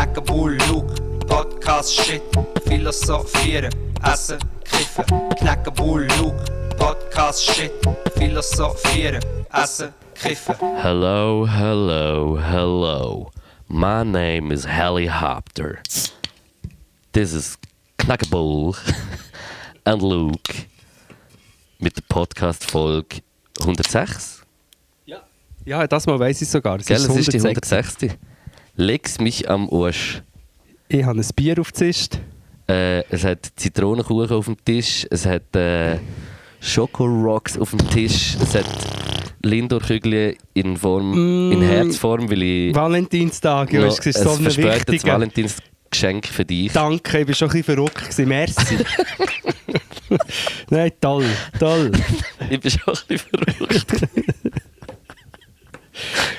Knacken Bull, Luke, Podcast, Shit, Philosophieren, Essen, Kiffen. Knacken Bull, Luke, Podcast, Shit, Philosophieren, Essen, Kiffen. Hello, hello, hello. My name is Helicopter. This is Knackable and Luke mit der Podcast-Folge 106. Ja, das mal weiss ich sogar. Es Gell, ist es ist die 106. 106. Leg's mich am Arsch. Ich habe ein Bier aufgezischt. Äh, es hat Zitronenkuchen auf dem Tisch, es hat äh, Schokorocks auf dem Tisch, es hat Lindor-Kügel in, Form, in Herzform, weil ich Valentinstag, ja, es ist so ein wichtiger. Valentinsgeschenk für dich. Danke, ich war schon ein bisschen verrückt. gewesen. Merci. Nein, toll, toll. Ich bin schon ein bisschen verrückt.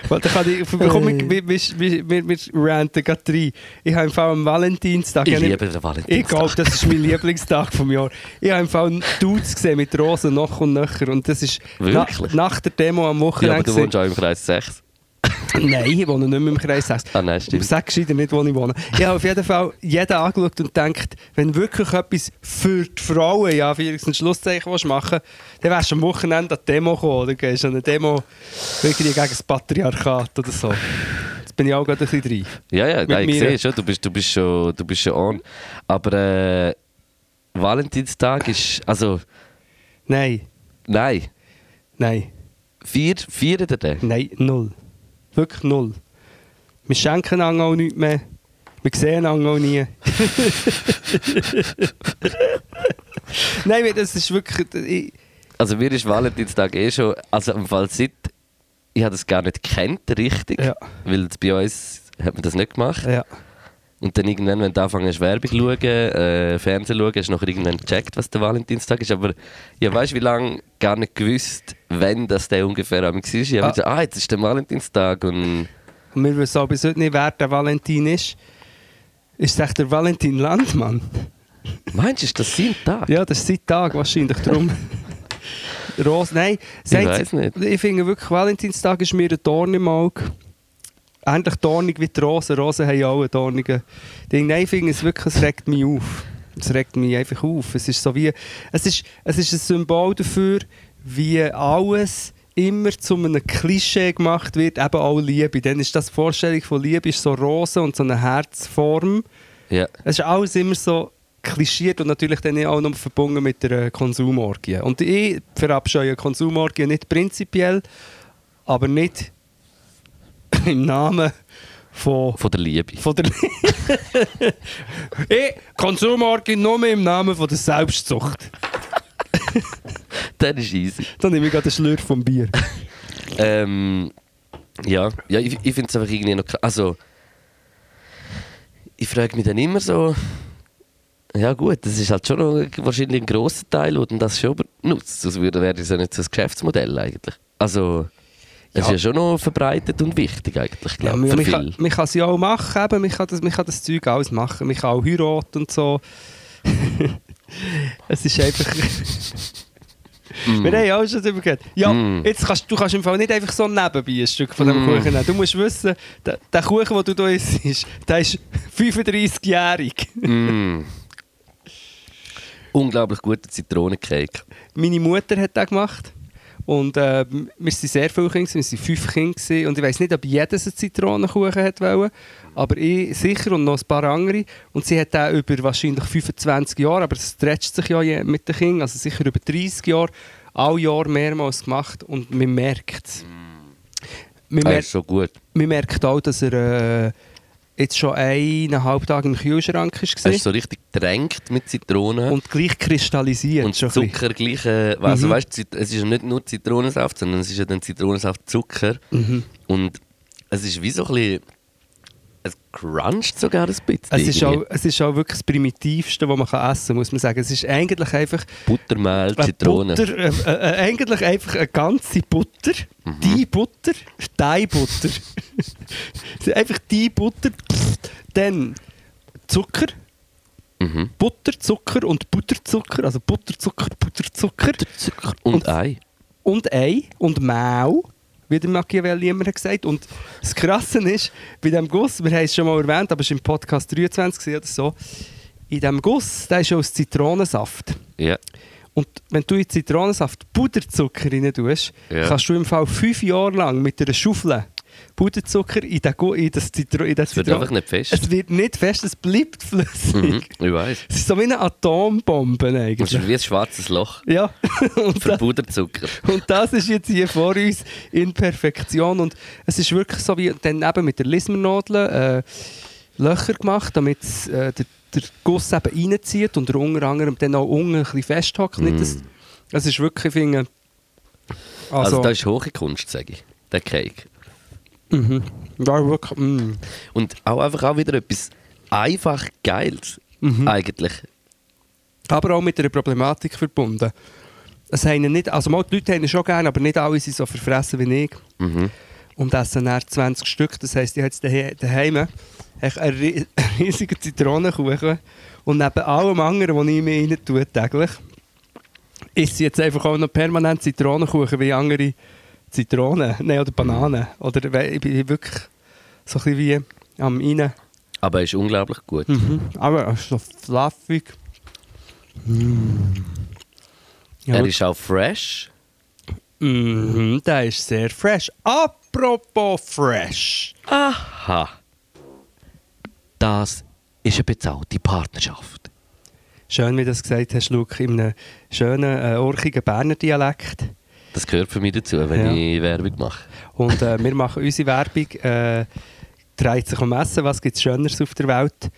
Weil dann kann ich, komm, wir, wir, wir, wir, ranten gerade rein. Ich habe im Fall am Valentinstag... Ich liebe den Valentinstag. Ich glaube, das ist mein Lieblingstag vom Jahr. Ich habe im Fall Dudes gesehen mit Rosen noch und nöcher. Und das ist na, nach der Demo am Ja, Wochenende. aber du wohnst auch im Kreis 6. Nein, ich wohne nicht mehr im Kreis 6. Ah nein, stimmt. sag gescheiter nicht, wo ich wohne. Ich habe auf jeden Fall jeden angeschaut und gedacht, wenn du wirklich etwas für die Frauen, ja, für ein Schlusszeichen willst machen dann wärst du am Wochenende an die Demo gekommen. Oder gehst an eine Demo wirklich gegen das Patriarchat oder so. Jetzt bin ich auch gerade ein bisschen drin. Ja, ja, nein, ich sehe schon, du bist, du bist schon, du bist schon on. Aber äh, Valentinstag ist, also, Nein, nein, nein, vier, vier den? nein, null. Wirklich null. Wir schenken einander auch nichts mehr. Wir sehen einander auch nie. Nein, das ist wirklich... Ich, Also mir ist Valentinstag eh schon, also im Fall seit, ich habe das gar nicht gekannt, richtig, Ja. weil bei uns hat man das nicht gemacht. ja. Und dann irgendwann, wenn du anfängst Werbung schauen, äh, Fernsehen schauen, hast du nachher irgendwann gecheckt, was der Valentinstag ist. Aber ja, weißt du, wie lange gar nicht gewusst, wenn das der ungefähr am war. Ich habe Ah. gesagt, ah, jetzt ist der Valentinstag und Und wir wissen auch bis heute nicht, wer der Valentin ist. Ist es echt der Valentin Landmann? meinst du, ist das sein Tag? Ja, das ist seit Tag wahrscheinlich. Darum. Rose, nein. Ich weiss nicht. Ich finde wirklich, Valentinstag ist mir ein Dorn im Auge. Ähnlich dornig wie die Rosen. Rosen haben ja einen dornigen. Nein, ich finde es wirklich, es regt mich auf. Es regt mich einfach auf. Es ist so wie, es ist, es ist ein Symbol dafür, wie alles immer zu einem Klischee gemacht wird, eben auch Liebe. Dann ist das die Vorstellung von Liebe ist so Rosen und so eine Herzform. Ja. Es ist alles immer so klischiert und natürlich dann auch noch verbunden mit der Konsumorgie. Und ich verabscheue Konsumorgie nicht prinzipiell, aber nicht im Namen von, Von der Liebe. von der... ich Konsumorgie nur im Namen von der Selbstzucht. Das ist easy. Dann nehme ich gerade einen Schlürf vom Bier. Ähm, ja, ja ich, ich finde es einfach irgendwie noch. Also, ich frage mich dann immer so, ja gut, das ist halt schon noch wahrscheinlich ein grosser Teil, der das schon nutzt. Sonst wäre das ja nicht so ein Geschäftsmodell eigentlich. Also, es Ja. ist ja schon noch verbreitet und wichtig eigentlich, Ja, glaube man, ich, man, kann, viele. man kann es ja auch machen, eben. Man, kann das, man kann das Zeug alles machen. Man kann auch heiraten und so. es ist einfach... Wir haben ja auch schon darüber geredet. Ja, Mm. jetzt kannst, du kannst im Fall nicht einfach so nebenbei ein Stück von dem Mm. Kuchen nehmen. Du musst wissen, der, der Kuchen, den du da isst, der ist 35-jährig. Mm. Unglaublich guter Zitronencake. Meine Mutter hat das gemacht. Und äh, wir waren sehr viele Kinder, wir waren fünf Kinder. Und ich weiß nicht, ob jedes einen Zitronenkuchen hat wollen, aber ich sicher und noch ein paar andere. Und sie hat den über wahrscheinlich 25 Jahre, aber es stretcht sich ja mit den Kindern, also sicher über 30 Jahre, all Jahr mehrmals gemacht. Und man merkt es. Man, Er ist so gut. man merkt auch, dass er äh, jetzt schon eineinhalb Tage im Kühlschrank Er war. ist so richtig gedrängt mit Zitronen. Und gleich kristallisiert. Und. Zucker gleich, äh, also Mhm. weißt, es ist nicht nur Zitronensaft, sondern es ist ja dann Zitronensaft Zucker. Mhm. Und es ist wie so ein bisschen, es cruncht sogar ein bisschen. Es ist, irgendwie. auch, es ist auch wirklich das Primitivste, was man kann essen kann, muss man sagen. Es ist eigentlich einfach Buttermehl, Zitrone. Butter, äh, äh, eigentlich einfach eine ganze Butter, Mhm. die Butter, die Butter. Einfach die Butter, dann Zucker, Mhm. Butter, Zucker und Butterzucker, also Butterzucker, Butterzucker Zucker und, Und- Ei. und Ei und Mehl, wie der Machiavelli immer hat gesagt. Und das Krasse ist, bei diesem Guss, wir haben es schon mal erwähnt, aber es war im Podcast 23 oder so, in diesem Guss, der ist aus Zitronensaft. Ja. Und wenn du in Zitronensaft Puderzucker rein tust, Ja. kannst du im Fall fünf Jahre lang mit einer Schaufel Puderzucker in, den, Gu- in das Zitro in das Es wird Zitron- einfach nicht fest. Es wird nicht fest, es bleibt flüssig. Mhm, ich weiß. Es ist so wie eine Atombombe Es eigentlich. ist wie ein schwarzes Loch Ja, und für Puderzucker. und das ist jetzt hier vor uns in Perfektion. Und es ist wirklich so wie dann eben mit der Lismernadel äh, Löcher gemacht, damit es, äh, der, der Guss eben reinzieht und er unter anderem dann auch unten ein bisschen festhockt. Nicht, dass, es ist wirklich, ich finde, Mm. Also, also, das ist hohe Kunst, sage ich. Der Cake. Mhm. ja, wirklich, mm. Und auch einfach auch wieder etwas einfach Geiles. Mhm. Eigentlich. aber auch mit einer Problematik verbunden. Es haben nicht, also mal, die Leute haben ihn schon gerne, aber nicht alle sind so verfressen wie ich. Mhm. und essen dann 20 Stück. Das heisst, ich habe jetzt dahe- daheim einen ri- riesigen Zitronenkuchen und neben allem anderen, was ich mir rein tue täglich, isst jetzt einfach auch noch permanent Zitronenkuchen wie andere Zitronen, nein, oder Bananen. Oder we- ich bin wirklich so ein bisschen wie am rein. Aber er ist unglaublich gut. Mhm. Aber es ist so fluffig. Mm. Ja, Er ist auch fresh. mhm, der ist sehr fresh. Apropos fresh. Aha. Das ist eine bezahlte Partnerschaft. Schön, wie du das gesagt hast, Luke, in einem schönen, äh, urchigen Berner Dialekt. Das gehört für mich dazu, wenn Ja. ich Werbung mache. Und äh, wir machen unsere Werbung, äh, dreht sich um Essen, was gibt es Schöneres auf der Welt.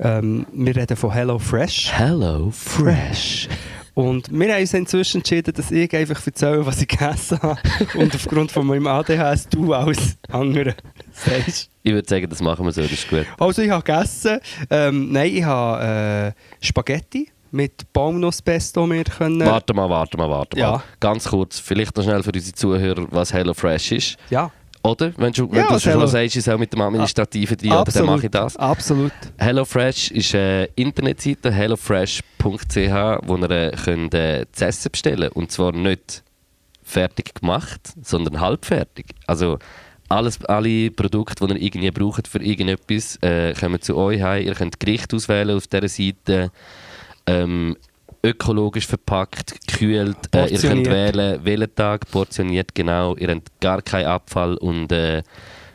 Ähm, wir reden von Hello Fresh. Hello Fresh. Und wir haben uns inzwischen entschieden, dass ich einfach erzähle, was ich gegessen habe. Und aufgrund von meinem ADHS du alles andere sagst. Ich würde sagen, das machen wir so, das ist gut. Also ich habe gegessen, ähm, nein, ich habe äh, Spaghetti mit Baumnusspesto mir können. Warte mal, warte mal, warte Ja. mal. Ganz kurz, vielleicht noch schnell für unsere Zuhörer, was Hello Fresh ist. Ja, Oder? Wenn du, wenn Ja, du schon Hello- sagst, ich soll mit dem Administrativen drin, oder dann mache ich das. Absolut. HelloFresh ist eine Internetseite, hellofresh.ch, wo ihr äh, könnt, äh, das Essen bestellen Und zwar nicht fertig gemacht, sondern halbfertig. Also alles, alle Produkte, die ihr irgendwie braucht für irgendetwas, äh, kommen zu euch heim. Ihr könnt Gericht auswählen auf dieser Seite. Ähm, ökologisch verpackt, gekühlt. Äh, ihr könnt Portioniert. wählen, welchen Tag, portioniert genau. Ihr habt gar keinen Abfall und äh,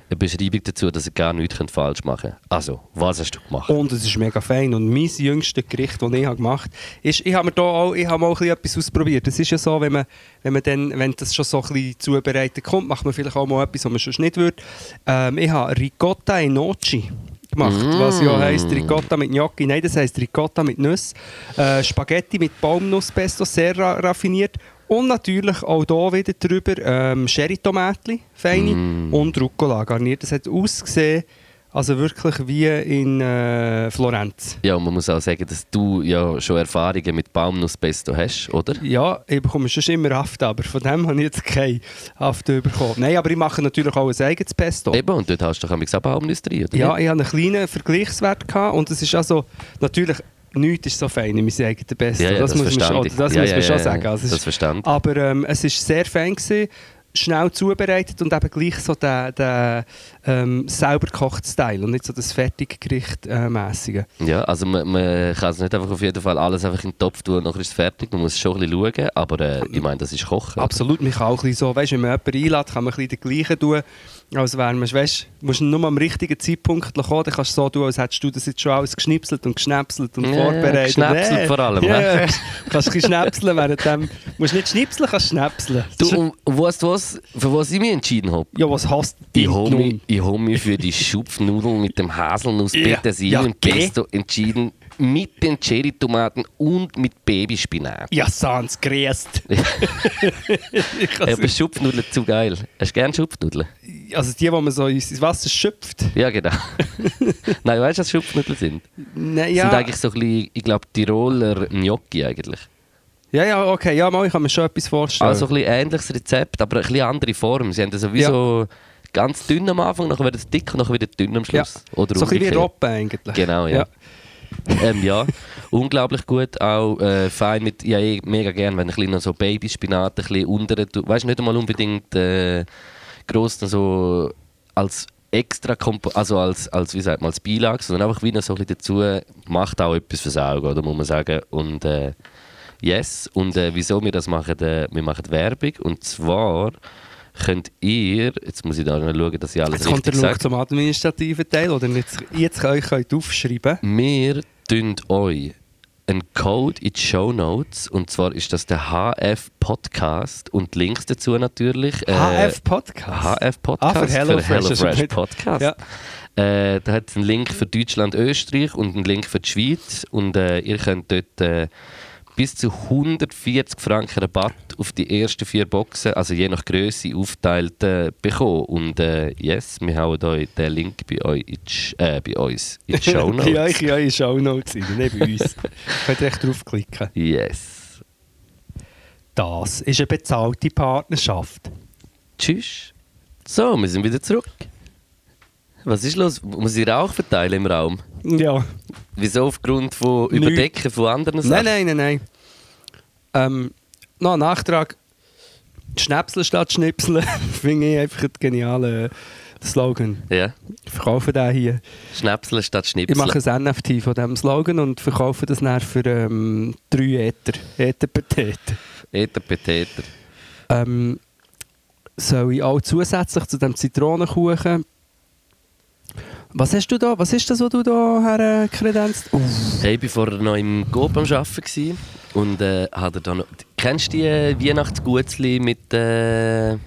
eine Beschreibung dazu, dass ihr gar nichts falsch machen könnt. Also, was hast du gemacht? Und es ist mega fein. Und mein jüngstes Gericht, das ich habe gemacht habe, ist, ich habe mir da auch, ich habe mal ein bisschen etwas ausprobiert. Es ist ja so, wenn man, wenn man dann, wenn das schon so ein bisschen zubereitet kommt, macht man vielleicht auch mal etwas, was man sonst nicht würde. Ähm, ich habe Ricotta e Noci gemacht, Mm. was ja heisst Ricotta mit Gnocchi. Nein, das heisst Ricotta mit Nüsse. Äh, Spaghetti mit Baumnusspesto, sehr ra raffiniert. Und natürlich auch hier wieder drüber ähm, Sherry-Tomatli, feine, Mm. und Rucola garniert. Das hat ausgesehen, also wirklich wie in äh, Florenz. Ja, und man muss auch sagen, dass du ja schon Erfahrungen mit Baumnusspesto hast, oder? Ja, ich bekomme schon immer Haft, aber von dem habe ich jetzt keine Haft bekommen. Nein, aber ich mache natürlich auch ein eigenes Pesto. Eben, und dort hast du auch Baumnüsse drin, oder? Ja, ich hatte einen kleinen Vergleichswert gehabt und es ist also natürlich nichts ist so fein in meinem eigenen Pesto. Ja, ja, das, das muss man schon, das Ja, muss man schon sagen. Also das ist- verstand ich. Aber ähm, es war sehr fein, gewesen, schnell zubereitet und eben gleich so der, der ähm, sauber gekochte Style und nicht so das Fertiggericht-mäßige. Ja, also man, man kann es nicht einfach auf jeden Fall alles einfach in den Topf tun und nachher ist es fertig. Man muss schon ein bisschen schauen, aber äh, ich meine, das ist Kochen. Absolut, man kann auch ein bisschen so, weißt, wenn man jemanden einlädt, kann man ein bisschen den gleichen tun, als wäre man, weißt, du musst nur am richtigen Zeitpunkt kommen, dann kannst du so tun, als hättest du das jetzt schon alles geschnipselt und geschnäpselt und Ja, vorbereitet. geschnäpselt Nee. vor allem, Ja, ja. kannst ein schnäpseln, während dem, musst nicht schnipseln, kannst schnäpseln. Du, und weißt du was, für was ich mich entschieden habe? ja, was hast Ich du habe nun? mich, ich hab mich für die Schupfnudeln mit dem Haselnuss, Ja, ja, und. Pesto entschieden. Mit den Cherry-Tomaten und mit Babyspinat. Ja, sans grüßt. Aber Schupfnudeln zu geil. Hast du gerne Schupfnudeln? also die, die man so ins Wasser schöpft. Ja, genau. Nein, weißt du, was Schupfnudeln sind? Nein, Das ja. sind eigentlich so ein bisschen, ich glaube, Tiroler Gnocchi eigentlich. ja, ja, okay, ja, mal, ich kann mir schon etwas vorstellen. Also ein bisschen ähnliches Rezept, aber ein bisschen andere Form. Sie haben das wie Ja. so ganz dünn am Anfang, nachher wird es dick und nachher wieder dünn am ja. Schluss. Oder so ein bisschen wie. Robben eigentlich. Genau, ja. Ähm, ja, unglaublich gut. Auch äh, fein mit, ja, eh mega gern, wenn bisschen noch so Babyspinat ein bisschen unter, weißt du, nicht einmal unbedingt äh, gross noch so als extra Kompo also als, als, wie sagt man, als Beilage, sondern einfach wieder so ein bisschen dazu, macht auch etwas fürs Auge, oder, muss man sagen. Und äh, yes, und äh, wieso wir das machen, äh, wir machen Werbung, und zwar könnt ihr, jetzt muss ich da schauen, dass ich alles Jetzt kommt der richtig Look sage, zum administrativen Teil, oder jetzt, jetzt euch könnt aufschreiben. wir tun euch einen Code in die Show Notes, und zwar ist das der HF Podcast und Links dazu natürlich. äh, HF Podcast. HF Podcast Ah, für HelloFresh, ist HelloFresh nicht- Podcast. Ja. Äh, da hat es einen Link für Deutschland, Österreich und einen Link für die Schweiz. Und äh, ihr könnt dort äh, bis zu 140 Franken Rabatt auf die ersten vier Boxen, also je nach Größe aufteilt, äh, bekommen. Und äh, yes, wir hauen euch den Link bei, euch in die, äh, bei uns in die Show bei euch Notes. in eure Shownotes rein, nicht bei uns. könnt ihr echt draufklicken. yes. Das ist eine bezahlte Partnerschaft. Tschüss. So, wir sind wieder zurück. Was ist los? Muss ich Rauch verteilen im Raum? Ja. Wieso aufgrund von. Überdecken von anderen Nein, Sachen? nein, nein, nein. Ähm, noch ein Nachtrag. Schnäpsel statt Schnipseln finde ich einfach einen genialen Slogan. Ja. Ich verkaufe den hier. Schnäpsel statt Ich Schnipsel. mache ein NFT von diesem Slogan und verkaufe das dann für ähm, 3 Ether. Ether Petete. Eter Peteter. Ähm, soll ich auch zusätzlich zu dem Zitronenkuchen. Was hast du da? Was ist das, was du da her kredenzt? Uh, Hey, ich war vorher noch im Coop am Arbeiten und äh, hatte da noch... Kennst du die äh, Weihnachtsgutzli mit... Äh, äh,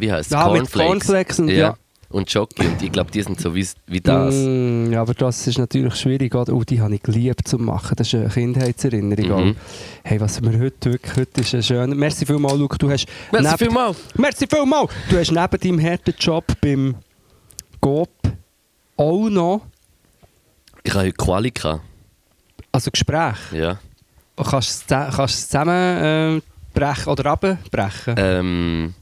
wie heisst es? Ja, mit Cornflakes und ja. Und Schoki. Und ich glaube, die sind so wie, wie das. Mm, ja, aber das ist natürlich schwierig. oder? Oh, die habe ich geliebt zu machen. Das ist eine Kindheitserinnerung. Mhm. Hey, was wir heute wirklich, heute ist ein schöner... Merci vielmals, Luke, du hast... Merci neben-. Merci vielmals! Du hast neben deinem harten Job beim GOP auch noch... Ich habe heute Quali gehabt. Also Gespräch. Ja. Kannst du es zusammen- kannst du es zusammen äh, oder abbrechen? Ähm,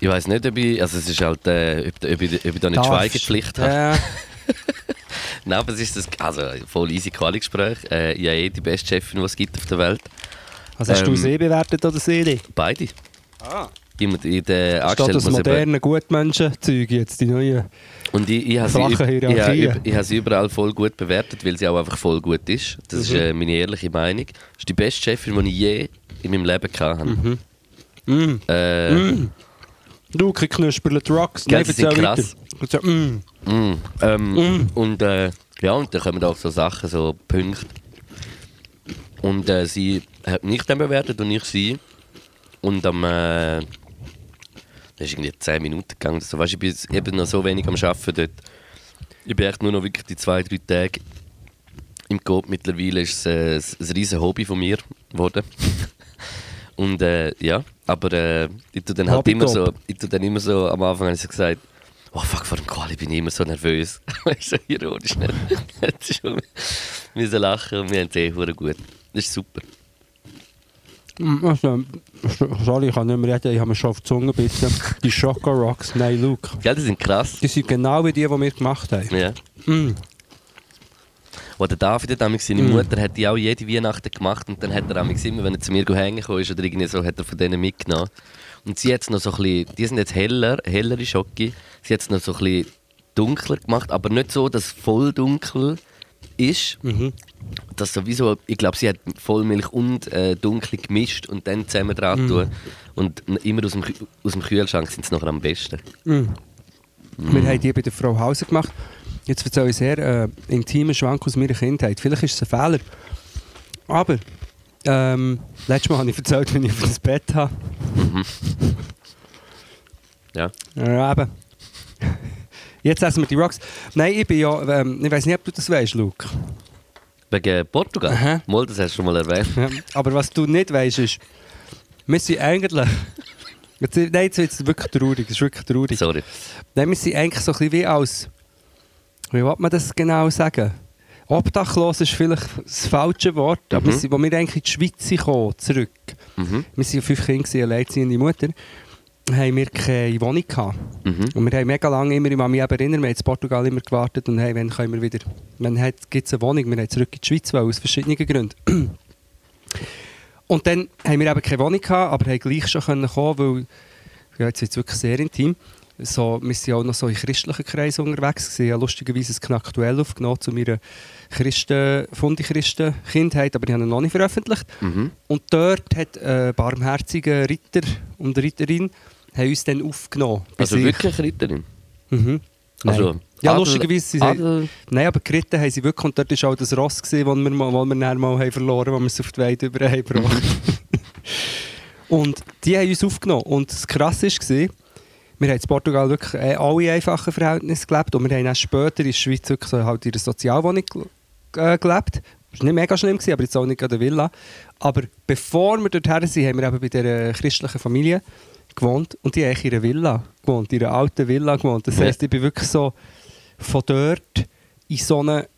ich weiß nicht, ob ich... Also es ist halt... Äh, ob, ob, ich, ob ich da nicht Darfst. Schweigepflicht habe. Ja. Nein, aber es ist das... Also voll easy Quali-Gespräch. Äh, ich habe eh die beste Chefin, die es gibt auf der Welt. Also hast du Ähm, sie bewertet oder sie? Beide. Ah. In, in der Statt Angestellten das muss eben- moderne Gutmenschen-Zeug jetzt, die neuen... Und ich, ich, habe sie, ich, üb- ich habe sie überall voll gut bewertet, weil sie auch einfach voll gut ist. Das ist Mhm. äh, meine ehrliche Meinung. Das ist die beste Chefin, die ich je in meinem Leben hatte. Mhm. Mm. Äh, Mm. Du, kein knusperle Drugs. Gell, sie sind krass. weiter. Mm. mm, ähm, Mm. Und äh, ja, und dann kommen auch so Sachen, so Punkte. Und äh, sie hat mich dann bewertet und ich sie. Und am. Äh, das ist irgendwie 10 Minuten gegangen. So, weißt, ich bin eben noch so wenig am Arbeiten dort. Ich bin echt nur noch wirklich die zwei, drei Tage im Coop. Mittlerweile ist es äh, ein riesen Hobby von mir geworden. Und äh, ja, aber äh, ich tue dann halt Hobby immer Coop. so, ich tue dann immer so, am Anfang habe ich so gesagt, oh fuck, vor dem Quali bin ich immer so nervös. So ironisch. Jetzt schon- Wir lachen und wir haben es eh gut. Das ist super. Sorry, ich kann nicht mehr reden, ich habe mir schon auf die Zunge gebissen. Die Choco Rocks, nein, Luke. Ja, die sind krass. Die sind genau wie die, die wir gemacht haben. Ja. Mm. Wo der David damals seine Mm. Mutter hat die auch jede Weihnachten gemacht und dann hat er damals immer, wenn er zu mir hängen kam ist oder irgendwie so, hat er von denen mitgenommen. Und sie hat noch so ein bisschen, die sind jetzt heller, hellere Schocke. Sie hat es noch so ein bisschen dunkler gemacht, aber nicht so, dass es voll dunkel ist. Mhm. Das sowieso, ich glaube, sie hat Vollmilch und äh, dunkel gemischt und dann zusammen dran Mm. tun. Und immer aus dem, aus dem Kühlschrank sind sie nachher am besten. Mm. Wir haben die bei der Frau Hauser gemacht. Jetzt erzähle ich sehr äh, intimen Schwank aus meiner Kindheit. Vielleicht ist es ein Fehler. Aber ähm, letztes Mal habe ich erzählt, wenn ich auf das Bett habe. Ja. Ja, eben. Jetzt essen wir die Rocks. Nein, ich bin ja, ähm, ich weiß nicht, ob du das weißt, Luke. Wegen Portugal? Aha. Mal, das hast du schon mal erwähnt. Ja. Aber was du nicht weißt, ist, wir sind eigentlich. Jetzt, nein, jetzt wird es wirklich traurig. Es ist wirklich traurig. Sorry. Nein, wir sind eigentlich so ein bisschen wie als. Wie will man das genau sagen? Obdachlos ist vielleicht das falsche Wort, aber Mhm. wir sind, als wir eigentlich in die Schweiz kamen, zurück, Mhm. wir waren fünf Kinder, alleinziehende Mutter, haben wir keine Wohnung gehabt. Mhm. Und wir haben mega lange immer, ich kann mich erinnern, wir haben in Portugal immer gewartet und hey, wann können wir wieder, wann gibt es eine Wohnung, wir haben zurück in die Schweiz wollen, aus verschiedenen Gründen. Und dann haben wir eben keine Wohnung gehabt, aber haben gleich schon können kommen, weil ja, jetzt wird es wirklich sehr intim. So, wir sind auch noch so in christlichen Kreisen unterwegs gewesen. Ich habe lustigerweise ein Knaktuell aufgenommen zu meiner Christen, Fundi-Christen-Kindheit, aber ich habe ihn noch nicht veröffentlicht. Mhm. Und dort hat ein barmherziger Ritter und Ritterin haben uns dann aufgenommen. Also sich. wirklich Ritterin? Mhm. Nein. Also, ja, Adel- lustigerweise. Sie Adel- Nein, aber geritten haben sie wirklich. Und dort war auch das Ross, das wir, mal- wir dann mal haben verloren haben, wo wir es auf die Weide über haben gebracht. Und die haben uns aufgenommen. Und das Krasse war, wir haben in Portugal wirklich äh, alle einfachen Verhältnisse gelebt. Und wir haben dann später in der Schweiz wirklich so halt in einer Sozialwohnung äh, gelebt. Das war nicht mega schlimm, gewesen, aber jetzt auch nicht an der Villa. Aber bevor wir dorthin sind, haben wir eben bei dieser christlichen Familie gewohnt. Und die haben in einer Villa gewohnt, in einer alten Villa gewohnt. Das heisst, ich bin wirklich so von dort in so eine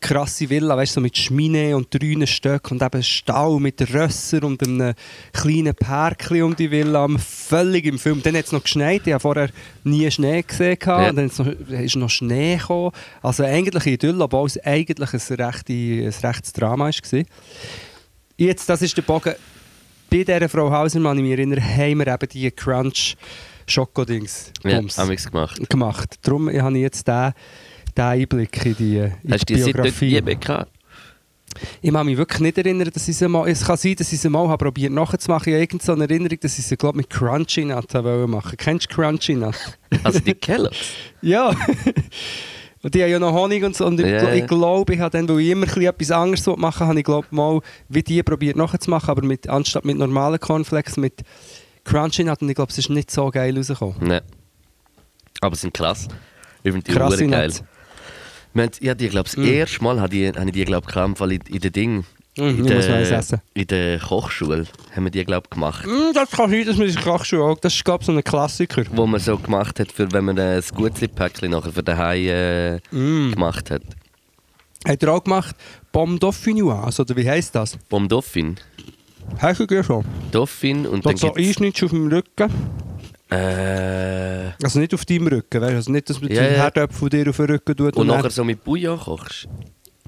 krasse Villa, weißt du, so mit Schmine und drei Stöcken und eben Stall mit Rösser und einem kleinen Pärkchen um die Villa, völlig im Film. Dann hat es noch geschneit, ich habe vorher nie Schnee gesehen. Ja. und dann ist noch, ist noch Schnee gekommen. Also eigentlich Idyll, obwohl es eigentlich ein, rechte, ein rechtes Drama war. Jetzt, das ist der Bogen. Bei dieser Frau Hausermann, ich mich erinnere, haben wir eben die Crunch Schokodings Ja, haben gemacht. gemacht. Darum habe ich jetzt den Einblick in die, in Hast du die die Biografie. nie gehabt? Ich kann mich wirklich nicht erinnern, dass ich sie mal... Es kann sein, dass ich sie mal habe probiert nachzumachen. Ich habe irgend so Erinnerung, dass ich sie glaub, mit Crunchy Nut machen Kennst du Crunchy Nut? Also die Kelloggs? ja. Und die haben ja noch Honig und so. Und ich, ja. ich glaube, ich habe dann, weil ich immer etwas anderes machen habe ich glaub, mal wie die probiert nachzumachen, aber mit, anstatt mit normalen Cornflakes mit Crunchy Nut. Und ich glaube, es ist nicht so geil rausgekommen. Nein. Aber sie sind krass. Ich finde die Uhren geil. Wir haben, ja, die, glaub, das Mm. erste Mal habe ich, habe ich die glaub, Fall in, in den Ding. Mm, in, ich muss noch eins essen. in der Kochschule haben wir die glaub, gemacht. Mm, das kann sein, dass man sich Kochschuhe auch... Das ist, glaube ich, so ein Klassiker. Wo man so gemacht hat, für, wenn man ein Gutzli-Päckchen nachher für daheim äh, Mm. gemacht hat. Hat er auch gemacht Pomme Dauphinoise, oder wie heisst das? Vom Dauphin. Hast du schon? Dauphin und Da dann so gibt's, einschnittst auf dem Rücken. äh, Also nicht auf deinem Rücken, weißt? Also nicht, dass man Ja, den. Herdöpfel dir auf den Rücken tut. und dann- nachher so mit Bouillon kochst.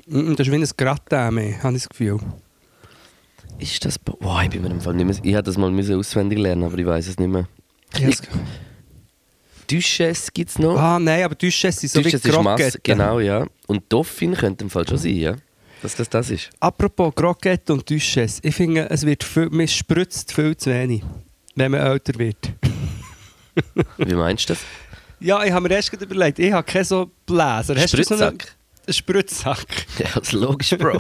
Das ist wie ein Gratin mehr, habe ich das Gefühl. Ist das... Boah, ich bin mir im Fall nicht mehr... Ich hätte das mal müssen auswendig lernen, aber ich weiß es nicht mehr. Ich- Duchesse gibt es noch. Ah, nein, aber Duchesse sind so Duchesse wie ist Croquette. genau, ja. Und Dauphin könnte im Fall schon sein, ja. Dass das das ist. Apropos Croquette und Duchesse, ich finde, es wird viel, man spritzt viel zu wenig, wenn man älter wird. Wie meinst du das? Ja, ich habe mir erst gerade überlegt, ich habe keinen so Bläser. Hast Spritzsack? Spritzsack? Ja, das ist logisch, Bro.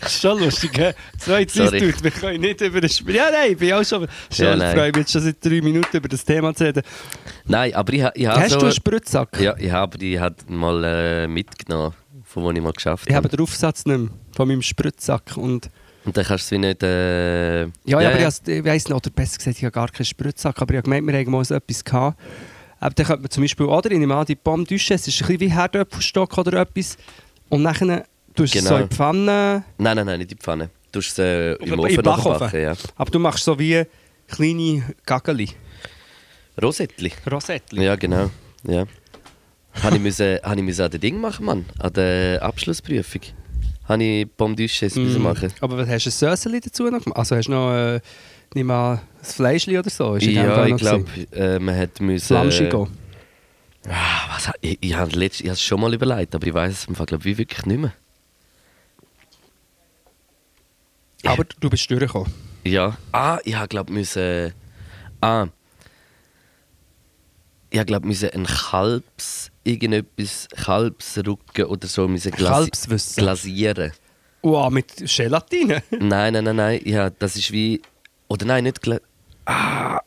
Das ist schon lustig, hä? Zwei Sorry. Zeit tut, wir können nicht über das Spiel. Ja, nein, ich bin auch schon. schon Ja, freue mich jetzt schon seit drei Minuten über das Thema zu reden. Nein, aber ich, ich habe Hast so... du einen Spritzsack? ja, ich habe die hat mal äh, mitgenommen, von wo ich mal geschafft Ich habe habe. den Aufsatz nicht mehr von meinem Spritzsack. Und Und dann kannst du es wie nicht... Äh, ja, ja, aber ich, ich weiss nicht, oder besser gesagt, ich habe gar keinen Spritzsack, aber ich habe gemeint, wir haben mal so etwas gehabt. Aber dann könnte man zum Beispiel, oder ich nehme an, die Pomme Duchesse ist ein bisschen wie Herdöpfelstock oder etwas. Und nachher tust du es so Genau. in die Pfanne. Nein, nein, nein, nicht in die Pfanne. Du musst es äh, im Ofen nachbacken, ja. Aber du machst so wie kleine Gaggeli. Rosettli. Rosettli. Ja, genau. Ja. habe ich, müssen, habe ich müssen an den Ding machen, Mann. An der Abschlussprüfung. Habe ich Pomme Duchesse müssen Mm. machen. Aber was, hast du ein Söseli dazu noch gemacht? Also hast du noch äh, nicht mal ein Fleischli oder so? Ist Ja, ich glaube, äh, man hat müssen... Flamschigo. Ah, was, ich ich habe es schon mal überlegt, aber ich weiß es im Fall, glaub, ich wirklich nicht mehr. Aber du bist durchgekommen. Ja. Ah, ich habe glaube müssen. Ah. Ich habe glaube müssen ein Kalbs irgendetwas Kalbsrücken oder so müssen glasi glasieren. Wow, mit Gelatine. nein, nein, nein, nein. Ja, das ist wie oder nein, nicht gla ah.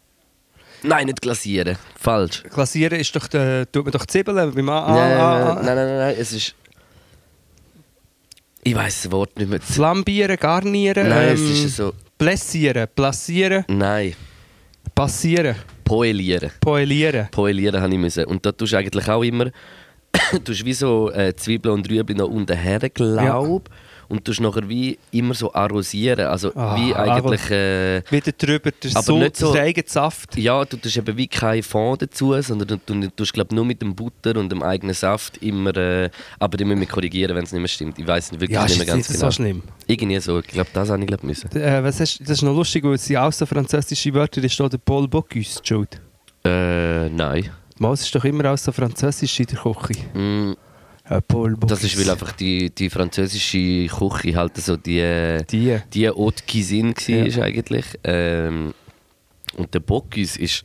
Nein, nicht glasieren. Falsch. Glasieren ist doch, der, tut man doch Zwiebeln beim A. nein, A, nein, nein, nein, nein, es ist Ich weiß das Wort nicht mehr. Flambieren, garnieren. Nein, ähm, es ist so Blessieren, placieren, Nein, passieren, poelieren. poelieren. Poelieren habe ich müssen. Und da tust du eigentlich auch immer, du tust wie so äh, Zwiebeln und Rüebli noch unten her, glaub. Und tust nachher wie immer so arrosieren. Also Ah, wie eigentlich, äh, Wieder drüber der Aber Sud, nicht so- der eigene Saft. ja, du tust eben wie kein Fond dazu, sondern du, du tust glaub, nur mit dem Butter und dem eigenen Saft immer, äh, aber die müssen wir korrigieren, wenn es nicht mehr stimmt. Ich weiß wirklich Ja, nicht ist mehr ganz genau. so schlimm. Irgendwie so, ich glaube, das habe ich glaub, müssen. Äh, was hast, das ist noch lustig, weil es sind auch so französische Wörter, da steht der Paul Bocuse schuld. Äh, nein. Mal, es ist doch immer so französisch in der Küche. Mm, Äh, das ist, weil einfach die, die französische Küche halt so die, Die. die Haute Cuisine war Ja. eigentlich. Ähm, und der Bocuse ist,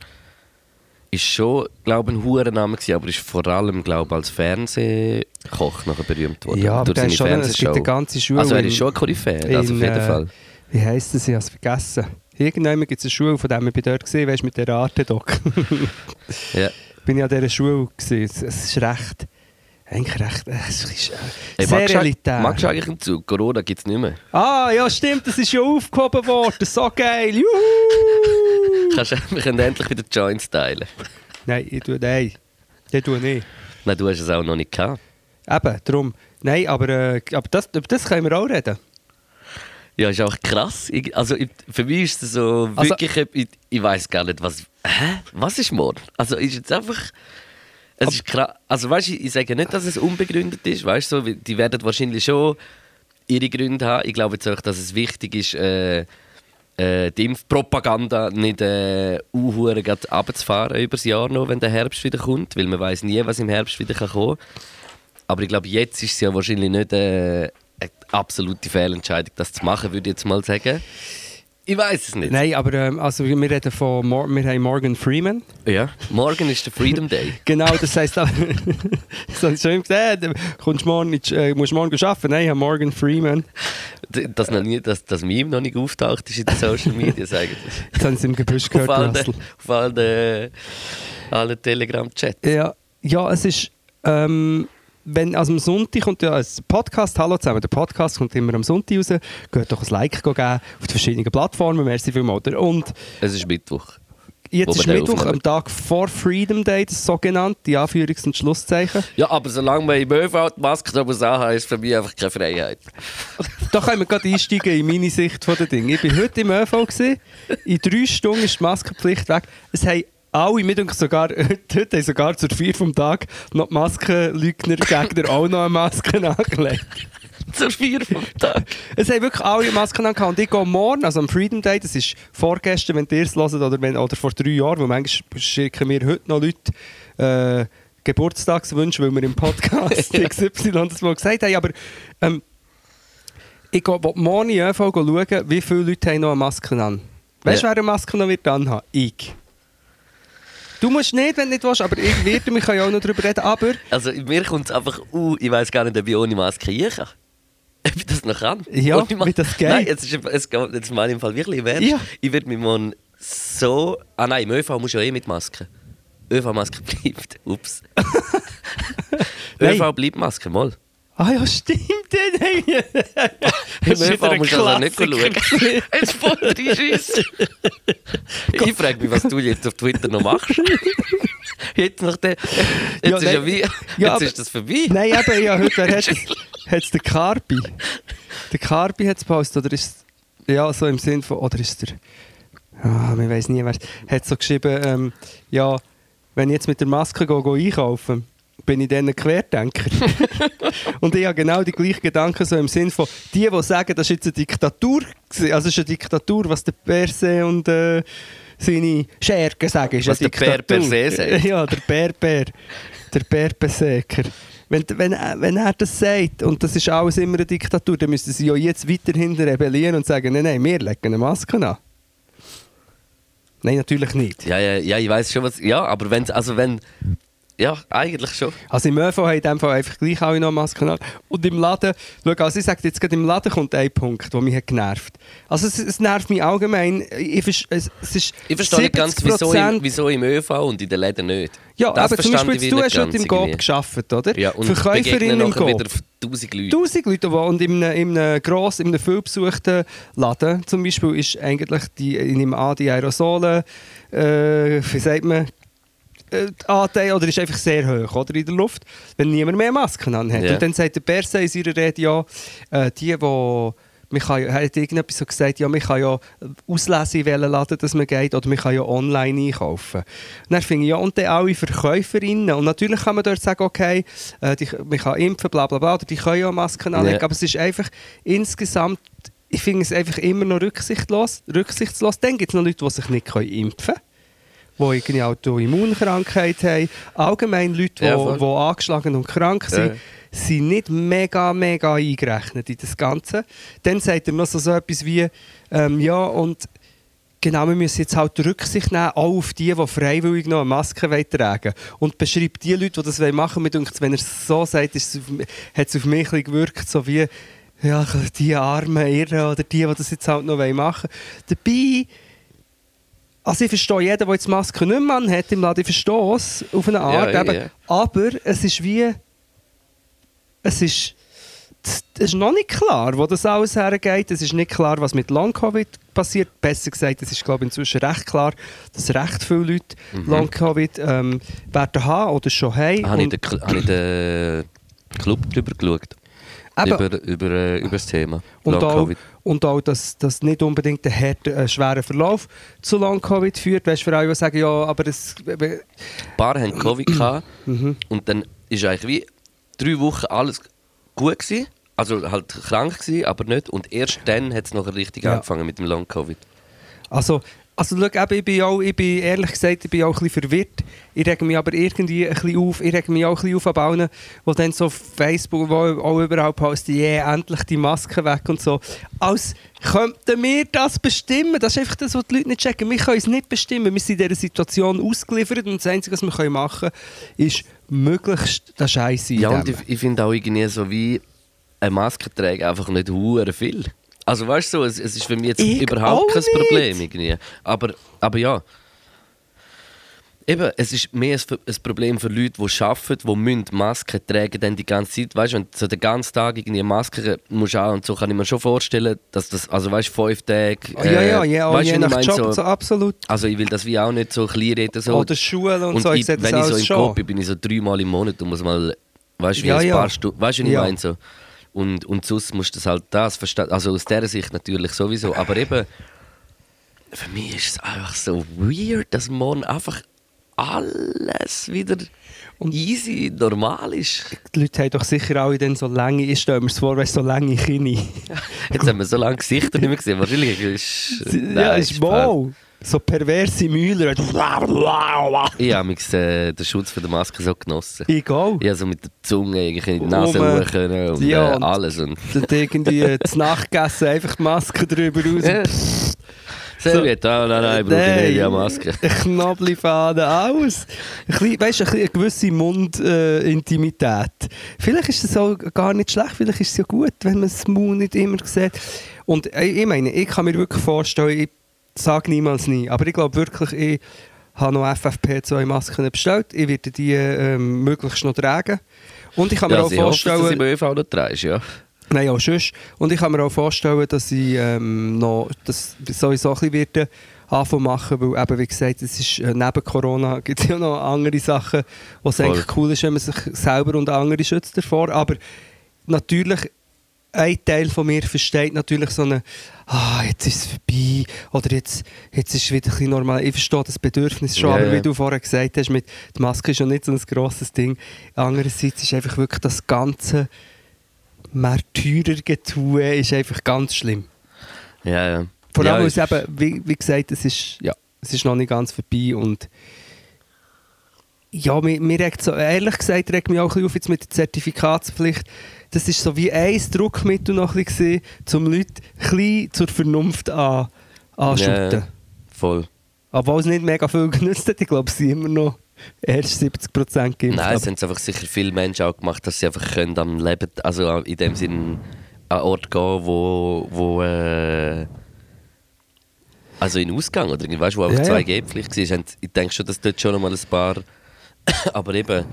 ist schon, glaube ich, ein hoher Name gewesen, aber ist vor allem, glaube als Fernsehkoch nachher berühmt worden. Ja, aber durch seine schon, gibt eine Fernsehshow. ganze Schule. Also er ist schon ein Koryphäe, das auf jeden äh, Fall. Wie heisst das? Ich habe es vergessen. Irgendwann gibt es eine Schule, von der ich dort gesehen, weißt mit der Arte-Doc. Ja. bin ich an dieser Schule es ist recht, eigentlich recht, äh, es ist äh, Hey, sehr magst, elitär. magst du eigentlich einen Zug? Corona gibt es nicht mehr. Ah, ja, stimmt, das ist ja aufgehoben worden. So geil. Juhu! Kannst, du- wir können endlich wieder Joints teilen. Nein, ich tue, nein. Ich tue nicht. Nein, du hast es auch noch nicht gehabt. Eben, darum. Nein, aber, äh, aber das, über das können wir auch reden. Ja, ist auch krass. Ich, also ich, für mich ist es so Also- wirklich, ich, ich weiß gar nicht, was. Hä? Was ist morgen? Also ist jetzt einfach. Es ist krass. Also weißt ich, sage nicht, dass es unbegründet ist. Weißt so, die werden wahrscheinlich schon ihre Gründe haben. Ich glaube jetzt auch, dass es wichtig ist, äh, äh, die Impfpropaganda nicht äh, unhuren gerade runterzufahren über das Jahr noch, wenn der Herbst wieder kommt, weil man weiß nie, was im Herbst wieder kann kommen. Aber ich glaube, jetzt ist es ja wahrscheinlich nicht äh, eine absolute Fehlentscheidung, das zu machen, würde ich jetzt mal sagen. Ich weiß es nicht. Nein, aber ähm, also wir reden von Mor wir haben Morgan Freeman. Ja. Morgen ist der Freedom Day. Genau, das heisst, das habe ich schon gesagt, äh, kommst morgen äh, musst morgen arbeiten? Nein, ich habe Morgan Freeman. dass, noch nie, dass das Meme noch nicht auftaucht ist in den Social Media, eigentlich. Jetzt haben sie im Gebüsch auf gehört, auf allen, äh, allen Telegram-Chats. Ja, ja, es ist. Ähm, wenn, also am Sonntag kommt ja ein Podcast, hallo zusammen, der Podcast kommt immer am Sonntag raus. Geht doch ein Like geben auf die verschiedenen Plattformen, merci vielmals. Und Es ist Mittwoch. jetzt ist den Mittwoch, aufnehmen. am Tag vor Freedom Day, das sogenannte, die Anführungs- und Schlusszeichen. Ja, aber solange man im ÖV die Maske muss anhaben, ist für mich einfach keine Freiheit. Da können wir gerade einsteigen in meine Sicht von den Dingen. Ich war heute im ÖV, gewesen. in drei Stunden ist die Maskenpflicht weg. Es haben alle, mir denke sogar, heute haben sogar zur vier vom Tag noch die Maskenleugner, Gegner auch noch eine Maske angelegt. Zur vier vom Tag. Es haben wirklich alle Masken angehabt. Und ich gehe morgen, also am Freedom Day, das ist vorgestern, wenn ihr es hört, oder, wenn, oder vor drei Jahren, weil manchmal schicken mir heute noch Leute äh, Geburtstagswünsche, weil wir im Podcast XY das mal gesagt haben. Aber ähm, ich gehe morgen in den ÖV schauen, wie viele Leute haben noch eine Maske an. Weißt du, Ja. wer eine Maske noch wird anhaben? Ich. Du musst nicht, wenn du nicht willst, aber ich werde, wir können ja auch noch darüber reden. Aber Also mir kommt es einfach, uh, ich weiß gar nicht, ob ich ohne Maske hier kann. Ob ich das noch kann. Ja, Ohne Ma- wie das geht. Nein, jetzt, ist, es geht jetzt mal im Fall wirklich Ernst. Ja. Ich werde mich morgen so... Ah nein, im ÖV muss ja eh mit Maske. ÖV-Maske bleibt. Ups. ÖV bleibt Maske, mal. Ah ja, stimmt. Nein. Im Das ist wieder ÖV ein musst du also nicht schauen. Jetzt voll reinschiessen. ich frage mich, was du jetzt auf Twitter noch machst. Jetzt, nach der, jetzt Ja, ist ja wie... Ja, jetzt aber- ist das vorbei. Nein, eben, ja, heute hat es der Carpi. Der Carpi hat es gepostet, oder ist es, ja, so im Sinn von, oder ist es der, ah, man weiß nie, wer es, hat so geschrieben, ähm, ja, wenn ich jetzt mit der Maske gehe, gehe einkaufen, bin ich dann ein Querdenker. und ich habe genau die gleichen Gedanken so im Sinn von, die, die sagen, das ist jetzt eine Diktatur, also es ist eine Diktatur, was der Perse und äh, seine Schergen sagen, ist Was eine der Diktatur. per se sagt. Ja, der Bär Bär, der Bär Berserker. Wenn, wenn, er- wenn er das sagt, und das ist alles immer eine Diktatur, dann müssen sie ja jetzt weiterhin rebellieren und sagen, nein, nein, wir legen eine Maske an. Nein, natürlich nicht. Ja, ja, ja, ich weiß schon was. Ja, aber wenn also wenn ja, eigentlich schon. Also im ÖV haben in dem Fall einfach gleich alle noch Masken an. Und im Laden, schau, also ich sage jetzt gerade, im Laden kommt ein Punkt, der mich hat genervt Also es, es nervt mich allgemein. Ich, es, es ist Ich verstehe nicht ganz, wieso 70% im, wieso im ÖV und in den Läden nicht. Ja, Das aber zum Beispiel, du hast heute im GOB irgendwie. gearbeitet, oder? Ja, und Verkäuferinnen begegnen im GOB. wieder tausend Leute. Tausend Leute, die und in einem, in einem grossen, in einem viel besuchten Laden zum Beispiel ist eigentlich die, ich nehme an, die Aerosole, äh, wie sagt man, Anteil oder ist einfach sehr hoch oder, in der Luft, wenn niemand mehr Masken anhat. Ja. Und dann sagt der Perse in seiner Rede ja, äh, die, die man kann, ja- hat irgendetwas so gesagt, ja, man kann ja auslesen, in welchen Laden dass man geht, oder man kann ja online einkaufen. Und dann finde ich, ja, und dann alle Verkäuferinnen. Und natürlich kann man dort sagen, okay, äh, die, man kann impfen, bla bla bla, oder die können ja Masken anlegen, Ja. aber es ist einfach insgesamt, ich finde es einfach immer noch rücksichtslos. rücksichtslos. Dann gibt es noch Leute, die sich nicht können impfen können. Die irgendwie Autoimmunkrankheit haben. Allgemein Leute, die Ja, angeschlagen und krank sind, Ja. sind nicht mega, mega eingerechnet in das Ganze. Dann sagt er noch so, so etwas wie, ähm, ja, und genau, wir müssen jetzt halt Rücksicht nehmen, auch auf die, die freiwillig noch eine Maske wollen tragen Und beschreibt die Leute, die das machen wollen. Mir denkt, wenn er es so sagt, ist es auf, hat es auf mich gewirkt, so wie, ja, die armen Irren oder die, die das jetzt halt noch machen wollen. Dabei, also ich verstehe jeden, der jetzt Maske nicht mehr hat im Laden, ich verstehe es auf eine Art, Ja, eben, ja. aber es ist wie, es ist, es ist noch nicht klar, wo das alles hergeht. Es ist nicht klar, was mit Long-Covid passiert. Besser gesagt, es ist glaube ich, inzwischen recht klar, dass recht viele Leute Mhm. Long-Covid ähm, werden haben oder schon haben. Habe ich Und den, Cl- habe ich den Club drüber geschaut? Über, über, äh, über das Thema. und auch, und auch, dass das nicht unbedingt einen harten, äh, schweren Verlauf zu Long-Covid führt. Weißt du, für alle, die sagen, ja, aber es... Ein paar haben Covid gehabt Mhm. und dann ist eigentlich wie drei Wochen alles gut gewesen. Also halt krank gewesen, aber nicht. Und erst dann hat es noch richtig Ja. angefangen mit dem Long-Covid. Also, also schau, eben, ich, bin auch, ich bin ehrlich gesagt, ich bin auch ein bisschen verwirrt. Ich rege mich aber irgendwie ein bisschen auf. Ich rege mich auch ein bisschen auf an allen, die dann so auf Facebook, wo auch überall posten, yeah, endlich die Maske weg und so. Als könnten wir das bestimmen. Das ist einfach das, was die Leute nicht checken. Wir können es nicht bestimmen. Wir sind in dieser Situation ausgeliefert und das Einzige, was wir machen können, ist möglichst den Scheiß Ja, und ich, ich finde auch irgendwie so wie eine Maske tragen einfach nicht hure viel. Also weißt du, es, es ist für mich jetzt Ich überhaupt kein. Problem irgendwie. Aber, aber ja. Eben, es ist mehr ein, ein Problem für Leute, die arbeiten, die müssen Masken tragen dann die ganze Zeit. Weißt du, wenn du so den ganzen Tag irgendwie eine Maske musst haben und so kann ich mir schon vorstellen, dass das, also weißt du, fünf Tage. ja, ja, ja, auch weißt, je wie ich nach meine, Job, so, so, absolut. Also ich will das wie auch nicht so klein reden. So. Oder Schule und, Und so, ich, ich, wenn ich so im schon. Kopf bin, bin ich so dreimal im Monat und muss mal, weißt du, wie Ja, ein ja. paar Stunden, weißt du, wie ich Ja. meine? So. Und, und sonst musst du das halt das verstehen. Also aus dieser Sicht natürlich sowieso. Aber eben, für mich ist es einfach so weird, dass morgen einfach alles wieder easy, normal ist. Die Leute haben doch sicher alle dann so lange, ich stelle mir vor, weißt, so lange Knie. Jetzt haben wir so lange Gesichter nicht mehr gesehen. Wahrscheinlich ist. ja, Nein, ist wohl. So perverse Mühler. Ich habe mich, äh, den Schutz von der Maske so genossen. Egal. Ich habe so mit der Zunge irgendwie in die Nase Um, äh, können und ja, äh, alles. Und Und irgendwie äh, zu Nacht gegessen, einfach die Maske drüber raus. Serviette, ah, nein, nein, Bruder, Nein. nicht, ja, Maske. Knoblauchfaden, alles. Ein weißt, bisschen eine gewisse Mundintimität. vielleicht ist das auch gar nicht schlecht, vielleicht ist es ja gut, wenn man das Mund nicht immer sieht. Und äh, ich meine, ich kann mir wirklich vorstellen, ich sage niemals nie, aber ich glaube wirklich, ich habe noch FFP2-Masken bestellt. Ich werde die ähm, möglichst noch tragen. Und ich kann mir Ja, auch ich hoffe, dass du vorstellen... sie bei ÖV noch trägst, ja. Nein, auch sonst. Und ich kann mir auch vorstellen, dass ich ähm, noch das sowieso ein bisschen werde anfangen machen, weil eben, wie gesagt, es ist, äh, neben Corona gibt es ja noch andere Sachen, Voll. eigentlich cool ist, wenn man sich selber und andere schützt davor. Aber natürlich, ein Teil von mir versteht natürlich so eine «Ah, jetzt ist es vorbei» oder «Jetzt, jetzt ist es wieder ein bisschen normal». Ich verstehe das Bedürfnis schon, Ja, aber ja. wie du vorher gesagt hast, mit, die Maske ist ja nicht so ein grosses Ding. Andererseits ist einfach wirklich das ganze Märtyrergetue ist einfach ganz schlimm. Ja, ja. Vor ja, allem, weil es eben, wie, wie gesagt, es ist, ja, es ist noch nicht ganz vorbei und ja, mir, mir regt so, ehrlich gesagt, regt mich auch ein bisschen auf jetzt mit der Zertifikatspflicht. Das ist so wie ein Druckmittel noch ein bisschen, um Leute ein zur Vernunft an, anschütten. Ja, voll. Obwohl es nicht mega viel genützt hat, ich glaube, es sind immer noch erst 70% geimpft. Nein, es haben einfach sicher viele Menschen auch gemacht, dass sie einfach können am Leben, also in dem Sinn an Ort gehen, wo, wo äh, also in Ausgang oder weißt du, wo einfach Ja, ja. 2G-Pflicht war. Ich denke schon, dass dort schon noch mal ein paar, aber eben,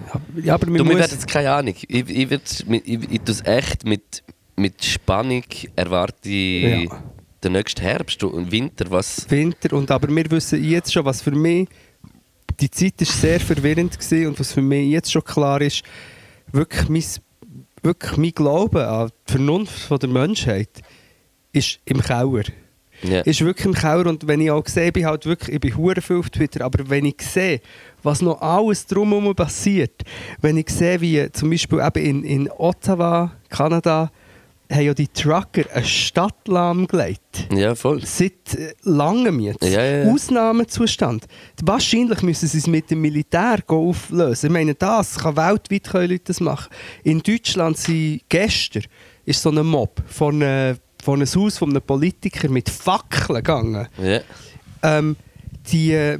ja, aber du, wir werden jetzt keine Ahnung. Ich, ich, würd's mit- ich, ich tue es echt mit, mit Spannung erwarte ich Ja. den nächsten Herbst und Winter, was Winter. Und, aber wir wissen jetzt schon, was für mich die Zeit ist sehr verwirrend war und was für mich jetzt schon klar ist, wirklich mein, wirklich mein Glaube an die Vernunft der Menschheit ist im Keller. Ja. Ist wirklich im Keller und wenn ich auch sehe, bin halt wirklich, ich bin hure viel auf Twitter, aber wenn ich sehe, was noch alles drumherum passiert, wenn ich sehe, wie zum Beispiel eben in, in Ottawa, Kanada, haben ja die Trucker eine Stadt lahmgelegt. Ja, voll. Seit äh, langem jetzt. Ja, ja, ja. Ausnahmezustand. Wahrscheinlich müssen sie es mit dem Militär auflösen. Ich meine, das kann weltweit können Leute das machen. In Deutschland sind gestern ist so ein Mob von einem, von einem Haus von einem Politiker mit Fackeln gegangen. Ja. Ähm, die äh,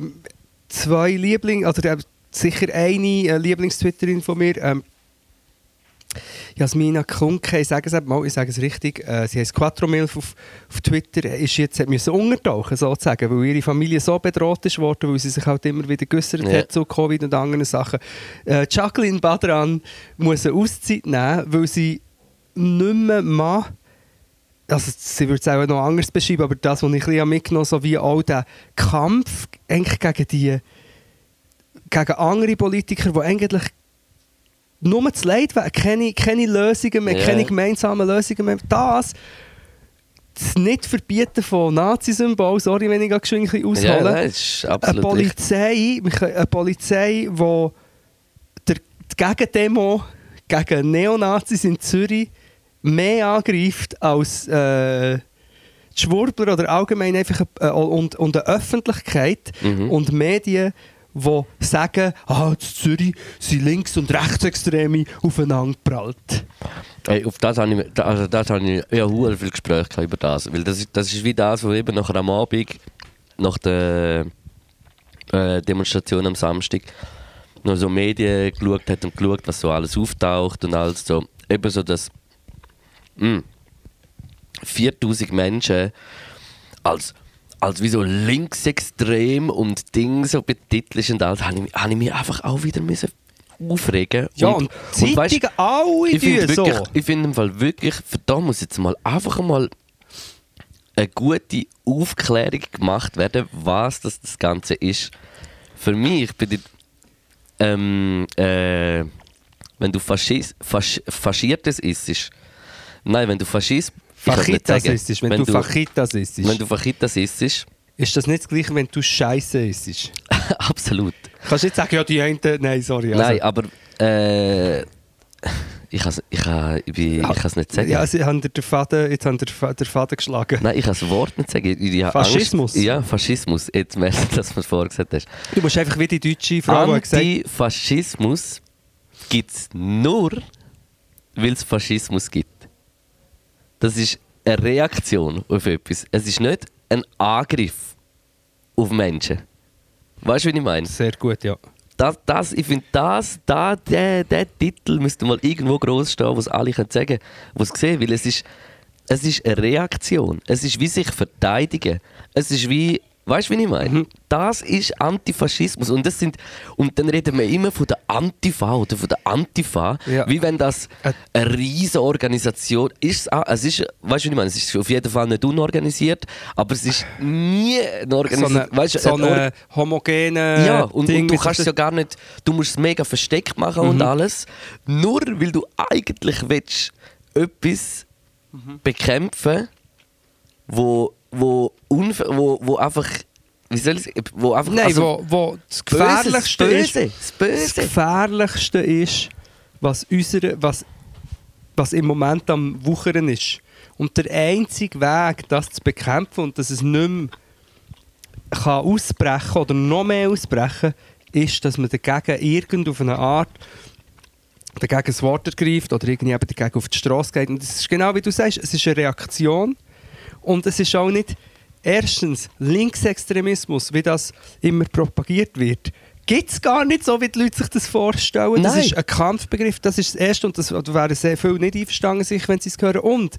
zwei Liebling, also äh, sicher eine äh, Lieblingstwitterin von mir, ähm, Jasmina Kunke, ich sage es mal, ich sage es richtig, äh, sie heißt Quattromilf auf, auf Twitter, ist jetzt hat müssen untertauchen sozusagen, weil ihre Familie so bedroht ist worden, weil sie sich halt immer wieder geäussert Ja. hat zu Covid und anderen Sachen. Äh, Jacqueline Badran muss eine Auszeit nehmen, weil sie nicht mehr mag, also sie würde es auch noch anders beschreiben, aber das, was ich ein mitgenommen habe, so wie auch der Kampf eigentlich gegen die gegen andere Politiker, die eigentlich nur das Leid wollen, keine, keine Lösungen mehr, Ja. keine gemeinsamen Lösungen mehr. Das, das nicht verbieten von Nazisymbolen, sorry, wenn ich geschwind ein bisschen aushole. das ist eine. Polizei, eine Polizei, die der Gegendemo gegen Neonazis in Zürich mehr angreift als äh, die Schwurbler oder allgemein einfach äh, und, und eine Öffentlichkeit Mhm. und Medien, die sagen, ah, in Zürich sind Links- und Rechtsextreme aufeinander geprallt. Hey, auf das habe ich, also das habe ich ja hure viel Gespräche über das. Weil das ist, das ist wie das, was eben nachher am Abend, nach der äh, Demonstration am Samstag, noch so Medien geschaut hat und geschaut, was so alles auftaucht und alles so. Eben so, dass mh, 4000 Menschen als, als wie so linksextrem und Ding so betitelt und alles, habe ich, habe ich mich einfach auch wieder müssen aufregen Ja, und, und weisst- Zeitungen alle ich finde so. wirklich, ich finde im Fall wirklich, für da muss jetzt mal einfach mal eine gute Aufklärung gemacht werden, was das, das Ganze ist. Für mich bin ich, ähm, äh, wenn du Faschis, Fasch, Faschiertes isst, nein, wenn du Faschist, Fachitas sagen. ist, wenn, du Fachitas isst. wenn du Fachitas isst, Ist das nicht das gleiche, wenn du Scheiße isst? absolut. Kannst du nicht sagen, ja, die einen. Nein, sorry. Also, Nein, aber äh, ich kann es ich kann, ich bin- ich kann's nicht sagen. Ja, sie haben den Faden, jetzt haben den Fa- den Faden geschlagen. Nein, ich kann das Wort nicht sagen. Ich, ich Faschismus? Angst. Ja, Faschismus. Jetzt merkst du, dass du es vorher gesagt hast. Du musst einfach wie die deutsche Frau die gesagt Antifaschismus gibt es nur, weil es Faschismus gibt. Das ist eine Reaktion auf etwas. Es ist nicht ein Angriff auf Menschen. Weißt du, wie ich meine? Sehr gut, ja. Das, das, ich finde, das, da, der, der Titel müsste mal irgendwo groß stehen, was alle können sagen was sehen, weil es ist, es ist eine Reaktion. Es ist wie sich verteidigen. Es ist wie, weißt du, wie ich meine? Das ist Antifaschismus und das sind und dann reden wir immer von der Antifa oder von der Antifa, Ja. wie wenn das Äh. eine riesige Organisation ist. Ah, Es ist, weißt du, wie ich meine? Es ist auf jeden Fall nicht unorganisiert, aber es ist nie eine So Organisation. eine, weißt so eine eine homogene ja, und, Ding und du kannst es ja gar nicht, du musst es mega versteckt machen und alles, nur weil du eigentlich willst, etwas bekämpfen, wo, wo, unver, wo, wo einfach, wie soll ich wo einfach, Nein, also, wo, wo das Gefährlichste Böse, ist, das das Böse. Gefährlichste ist, was, unsere, was, was im Moment am Wuchern ist. Und der einzige Weg, das zu bekämpfen und dass es nicht mehr kann ausbrechen oder noch mehr ausbrechen ist, dass man dagegen irgend auf eine Art dagegen das Wort ergreift oder irgendwie eben dagegen auf die Straße geht. Und das ist genau wie du sagst, es ist eine Reaktion und es ist auch nicht erstens Linksextremismus, wie das immer propagiert wird. Gibt es gar nicht so, wie die Leute sich das vorstellen. Das Nein. ist ein Kampfbegriff, das ist das Erste und das wären sehr viele nicht einverstanden, sich, wenn sie es hören. Und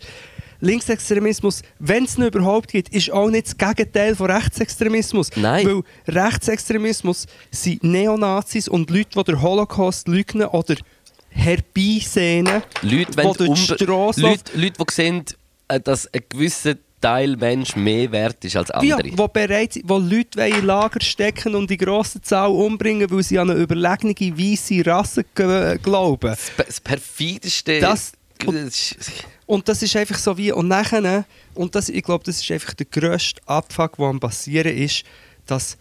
Linksextremismus, wenn es ihn überhaupt gibt, ist auch nicht das Gegenteil von Rechtsextremismus. Nein. Weil Rechtsextremismus sind Neonazis und Leute, die den Holocaust leugnen oder herbeisehnen, Leute, die durch die Strasse Leute, Leute, die sehen, äh, dass ein gewisser Teil Mensch mehr wert ist als Ja, andere. wo, bereit, sind- wo Leute in Lager stecken und die grosse Zahl umbringen, weil sie an eine überlegene weiße Rasse glauben. das, das perfideste... Das- ist- Und das ist einfach so wie. Und nachher, und das, ich glaube, das ist einfach der grösste Abfuck, der am passieren ist, dass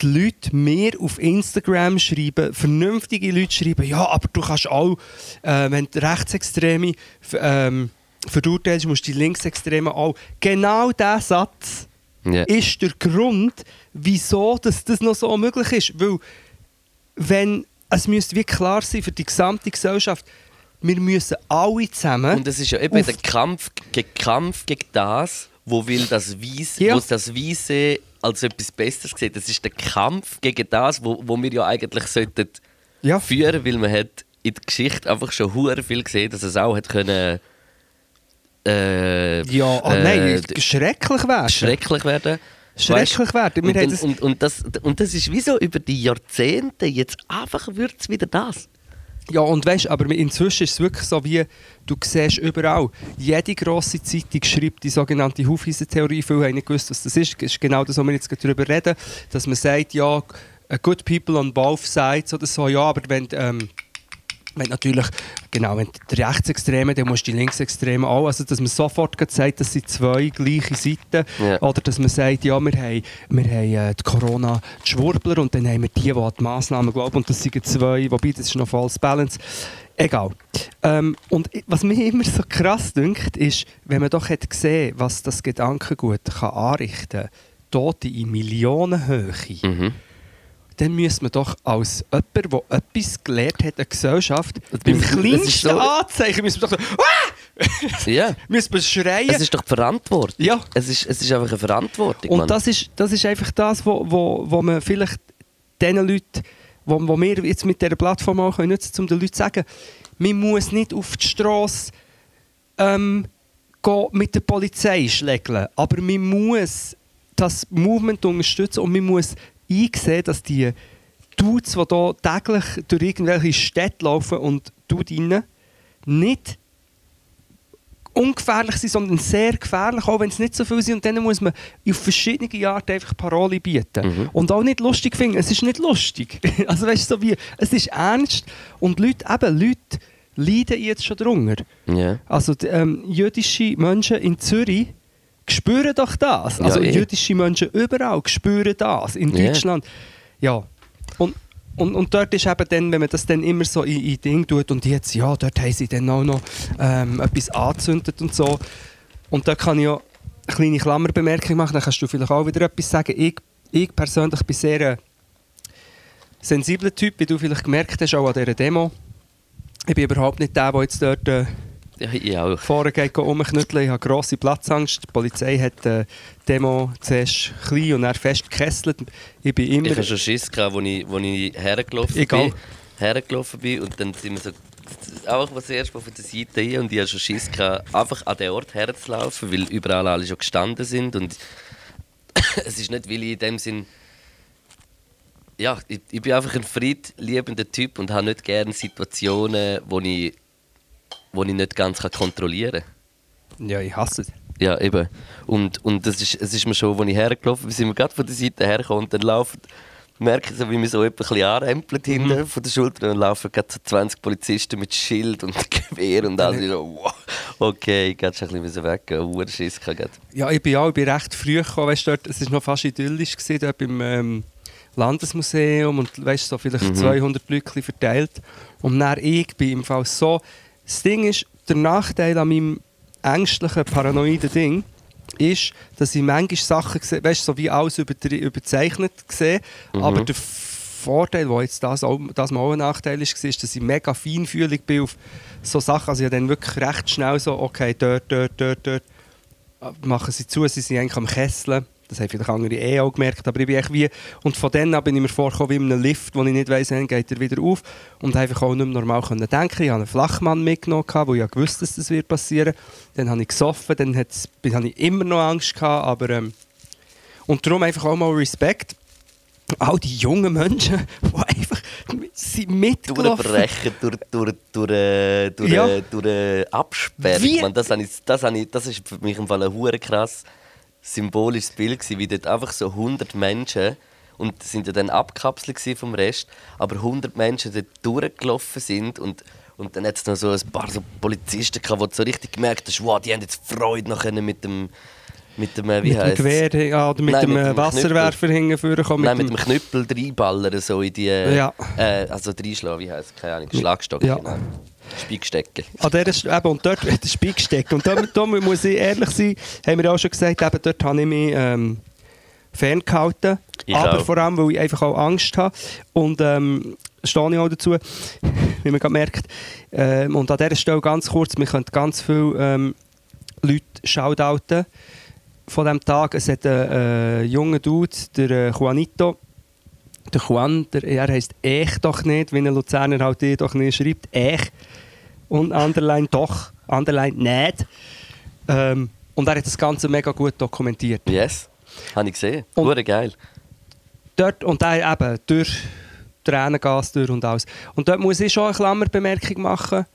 die Leute mir auf Instagram schreiben, vernünftige Leute schreiben, ja, aber du kannst auch, äh, wenn die Rechtsextreme ähm, verurteilst, musst du die Linksextremen auch. Genau dieser Satz Ja. ist der Grund, wieso dass das noch so möglich ist. Weil, wenn, es müsste wie klar sein für die gesamte Gesellschaft, wir müssen alle zusammen. Und es ist ja eben der Kampf, ge Kampf gegen das, wo will das Weise, Ja. wo das Weise als etwas Besseres sieht. Das ist der Kampf gegen das, wo, wo wir ja eigentlich sollten ja, führen, weil man hat in der Geschichte einfach schon hure viel gesehen, dass es auch hat können äh, ja oh äh, nein, schrecklich wäre. schrecklich werden. Schrecklich werden. Wir Und, und, das- und, das, und das ist wie so über die Jahrzehnte, jetzt einfach wird es wieder das. Ja, und weißt, aber inzwischen ist es wirklich so, wie du siehst überall. Jede grosse Zeitung schreibt die sogenannte Hufeisentheorie. Viele haben nicht gewusst, was das ist. Das ist genau das, was wir jetzt gerade darüber reden. Dass man sagt, ja, good people on both sides oder so. Ja, aber wenn, ähm, wenn natürlich, genau, wenn die Rechtsextremen, dann musst du die Linksextremen auch. Also, dass man sofort sagt, das sind zwei gleiche Seiten. Ja. Oder dass man sagt, ja, wir haben, wir haben äh, die Corona-Schwurbler und dann haben wir die, die an die Massnahmen glauben. Und das sind zwei, wobei das ist noch false balance. Egal. Ähm, und was mir immer so krass dünkt, ist, wenn man doch hat gesehen, was das Gedankengut kann anrichten kann, Tote in Millionenhöhe, Mhm. Dann müsste man doch als jemand, der etwas gelernt hat, eine Gesellschaft, beim kleinsten so- Anzeichen, müsste man doch so, ah! Ja. müsste man schreien. Es ist doch die Verantwortung. Ja. Es ist, es ist einfach eine Verantwortung. Und Mann. das ist, das ist einfach das, wo, wo, wo man vielleicht den Leuten, wo, wo wir jetzt mit dieser Plattform auch können nutzen können, um den Leuten zu sagen, man muss nicht auf die Straße ähm, gehen mit der Polizei schlägeln, aber man muss das Movement unterstützen und man muss einsehen, dass die Dudes, die hier täglich durch irgendwelche Städte laufen und du drinnen, nicht ungefährlich sind, sondern sehr gefährlich, auch wenn es nicht so viel sind. Und dann muss man auf verschiedene Arten einfach Paroli bieten. Mhm. Und auch nicht lustig finden. Es ist nicht lustig. Also weißt du, so wie, es ist ernst. Und Leute, eben, Leute leiden jetzt schon drunter. Ja. Also die, ähm, jüdische Menschen in Zürich spüren doch das. Also Ja, eh. jüdische Menschen überall spüren das. In. Deutschland. Ja. Und, und, und dort ist eben dann, wenn man das dann immer so in, in Ding tut und jetzt, ja, dort haben sie dann auch noch ähm, etwas angezündet und so. Und da kann ich ja eine kleine Klammerbemerkung machen, dann kannst du vielleicht auch wieder etwas sagen. Ich, ich persönlich bin sehr ein sensibler Typ, wie du vielleicht gemerkt hast, auch an dieser Demo. Ich bin überhaupt nicht der, der jetzt dort... Äh, ich auch. vorne geht rumknütteln. Ich habe grosse Platzangst. Die Polizei hat äh, die Demo zuerst klein und dann fest gekesselt. Ich bin immer... Ich hatte schon Schiss, gehabt, wo ich, wo ich hergelaufen Egal. bin. Hergelaufen bin und dann sind wir so einfach was erst mal von der Seite hin und ich hatte schon Schiss, gehabt, einfach an den Ort herzulaufen, weil überall alle schon gestanden sind und es ist nicht, weil ich in dem Sinn ja, ich, ich bin einfach ein friedliebender Typ und habe nicht gerne Situationen, wo ich, wo ich nicht ganz kontrollieren kann. ja, ich hasse es. Ja, eben. Und, und das ist, es ist mir schon, als ich hergelaufen bin, sind wir gerade von der Seite hergekommen und dann laufen, merke ich so, wie mir so etwas anrempelt hinten von der Schulter und dann laufen gerade so 20 Polizisten mit Schild und Gewehr und alles. So, wow, okay, geht schon ein bisschen weggehen. Uhr Schiss gehabt. Ja, ich bin auch ich bin recht früh gekommen. Weißt, dort, es war noch fast idyllisch, gewesen, dort beim ähm, Landesmuseum und weißt, so vielleicht 200 Leute verteilt. Und dann ich bin im Fall so... Das Ding ist, der Nachteil an meinem ängstlichen, paranoiden Ding ist, dass ich manchmal Sachen sehe, weißt, so wie alles übertri- überzeichnet sehe, aber der Vorteil, der jetzt das, auch, das mal auch ein Nachteil ist, war, ist, dass ich mega feinfühlig bin auf so Sachen. Also ich habe dann wirklich recht schnell so, okay, dort, dort, dort, dort machen sie zu, sie sind eigentlich am Kesseln. Das haben vielleicht andere eh auch gemerkt, aber ich bin echt wie... Und von dann an bin ich mir vorgekommen wie in einem Lift, wo ich nicht weiss, wann geht er wieder auf. Und einfach auch nicht mehr normal können denken. Ich hatte einen Flachmann mitgenommen, wo ich ja gewusst dass das wird passieren. Dann habe ich gesoffen, dann habe ich immer noch Angst gehabt, aber... Ähm, und darum einfach auch mal Respekt. All die jungen Menschen, die einfach sind mitgelaufen. Durchbrechen, durch, durch, durch, äh, durch, Ja. durch Absperrung. Man, das, habe ich, das, habe ich, das ist für mich im Fall ein krass symbolisches Bild gewesen, wie dort einfach so 100 Menschen und sind ja dann abkapselt gewesen vom Rest, aber 100 Menschen dort durchgelaufen sind und und dann hat es noch so ein paar so Polizisten gehabt, die so richtig gemerkt haben, wow, die haben jetzt Freude noch mit dem mit dem äh, wie mit dem? Gewehr ja, oder mit Nein, dem mit äh, dem Wasserwerfer hingeführen kommen. Nein, mit dem Knüppel reinballern, so in die. Ja. Äh, also reinschlagen, wie heisst es? Keine Ahnung, Schlagstock. Ja. Genau. An dieser, St- eben, und dort der Speig gesteckt. Und da, da muss ich ehrlich sein, haben wir auch schon gesagt, eben, dort habe ich mich ähm, ferngehalten. Ich aber auch. vor allem, weil ich einfach auch Angst habe. Und ähm, stehe ich auch dazu, wie man gerade merkt. Ähm, und an dieser Stelle ganz kurz, wir können ganz viele ähm, Leute shoutouten von diesem Tag. Es hat einen äh, jungen Dude, der äh, Juanito, der Juan, der, er heisst Ech doch nicht, wie ein Luzerner halt eh doch nicht schreibt. Ech. Und Underline doch, Underline nicht. Ähm, und er hat das Ganze mega gut dokumentiert. Yes, habe ich gesehen. Hure geil. Dort, und er eben durch Tränengas durch und alles. Und dort muss ich schon eine Klammerbemerkung machen.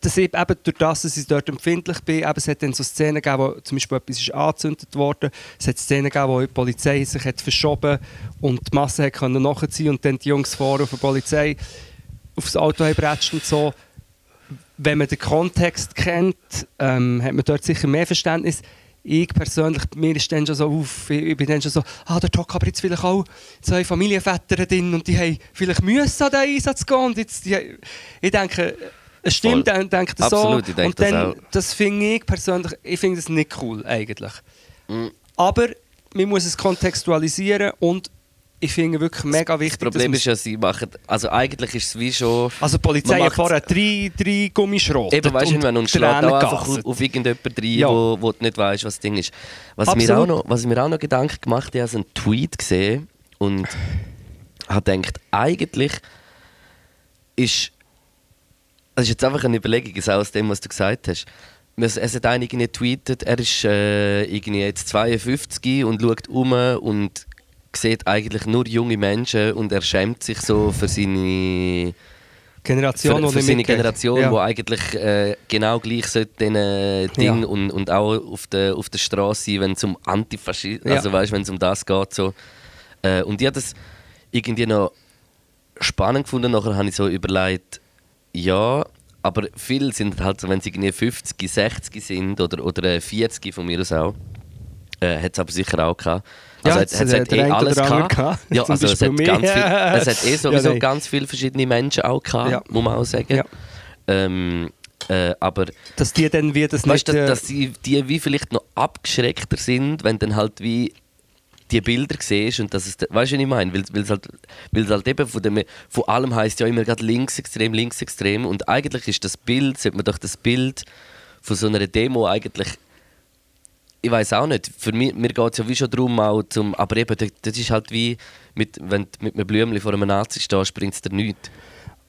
Dass ich eben durch das, dass ich dort empfindlich bin, eben, es hat dann so Szenen gegeben, wo zum Beispiel etwas ist angezündet wurde. Es hat Szenen gegeben, wo die Polizei sich hat verschoben und die Masse hat können nachziehen und dann die Jungs vorne auf der Polizei aufs Auto bretscht und so. Wenn man den Kontext kennt, ähm, hat man dort sicher mehr Verständnis. Ich persönlich, mir ist dann schon so auf, ich, ich bin dann schon so, ah, dort hocken aber jetzt vielleicht auch zwei Familienväter drin und die haben vielleicht müssen an den Einsatz gehen und jetzt, die, ich denke, es stimmt, Voll. dann denke das Absolut, so. ich denke und das dann, auch. das finde ich persönlich, ich finde das nicht cool eigentlich. Mm. Aber man muss es kontextualisieren und ich finde wirklich mega wichtig, Das Problem dass ist ja, sie machen. Also eigentlich ist es wie schon. also die Polizei Man hat vorher drei, drei Gummischrot. Eben, weißt du, wenn und schlägt auch einfach auf, auf irgendjemanden rein, Ja. wo, wo du nicht weißt, was das Ding ist. Was mir, Absolut. auch noch, was mir auch noch Gedanken gemacht hat, ich habe einen Tweet gesehen und habe gedacht, eigentlich ist. Das ist jetzt einfach eine Überlegung, ist auch aus dem, was du gesagt hast. Es, es hat einer irgendwie getweetet, er ist äh, irgendwie jetzt 52 und schaut um und sieht eigentlich nur junge Menschen und er schämt sich so für seine Generation, für, die für seine. Generation, ja. die eigentlich äh, genau gleich sollte diesen äh, Ding Ja. und, und auch auf der, auf der Straße sein, wenn es um Antifaschismus, Ja. also weißt, wenn es um das geht. So. Äh, und ich habe das irgendwie noch spannend gefunden. Nachher habe ich so überlegt, ja, aber viele sind halt so, wenn sie irgendwie 50, 60 sind oder, oder äh, 40 von mir aus auch, äh, hat es aber sicher auch gehabt. Ja, Also hat's, es, es äh, hat der eh alles gehabt. gehabt. Ja, also es hat, ganz viel, es hat eh sowieso Ja, ganz viele verschiedene Menschen auch gehabt, Ja. muss man auch sagen. Ja. Ähm, äh, aber Dass die dann wie das weißt nicht... du, äh, dass die, die wie vielleicht noch abgeschreckter sind, wenn dann halt wie die Bilder siehst und dass es, weißt du, was ich meine? Weil es halt, weil es halt eben von, dem, von allem heißt ja immer gerade linksextrem, linksextrem und eigentlich ist das Bild, sollte man doch das Bild von so einer Demo eigentlich ich weiß auch nicht. Für mich, mir geht es ja wie schon darum, auch zum, aber eben, das, ist halt wie, mit, wenn du mit einem Blümchen vor einem Nazi stehst, bringt es dir nichts.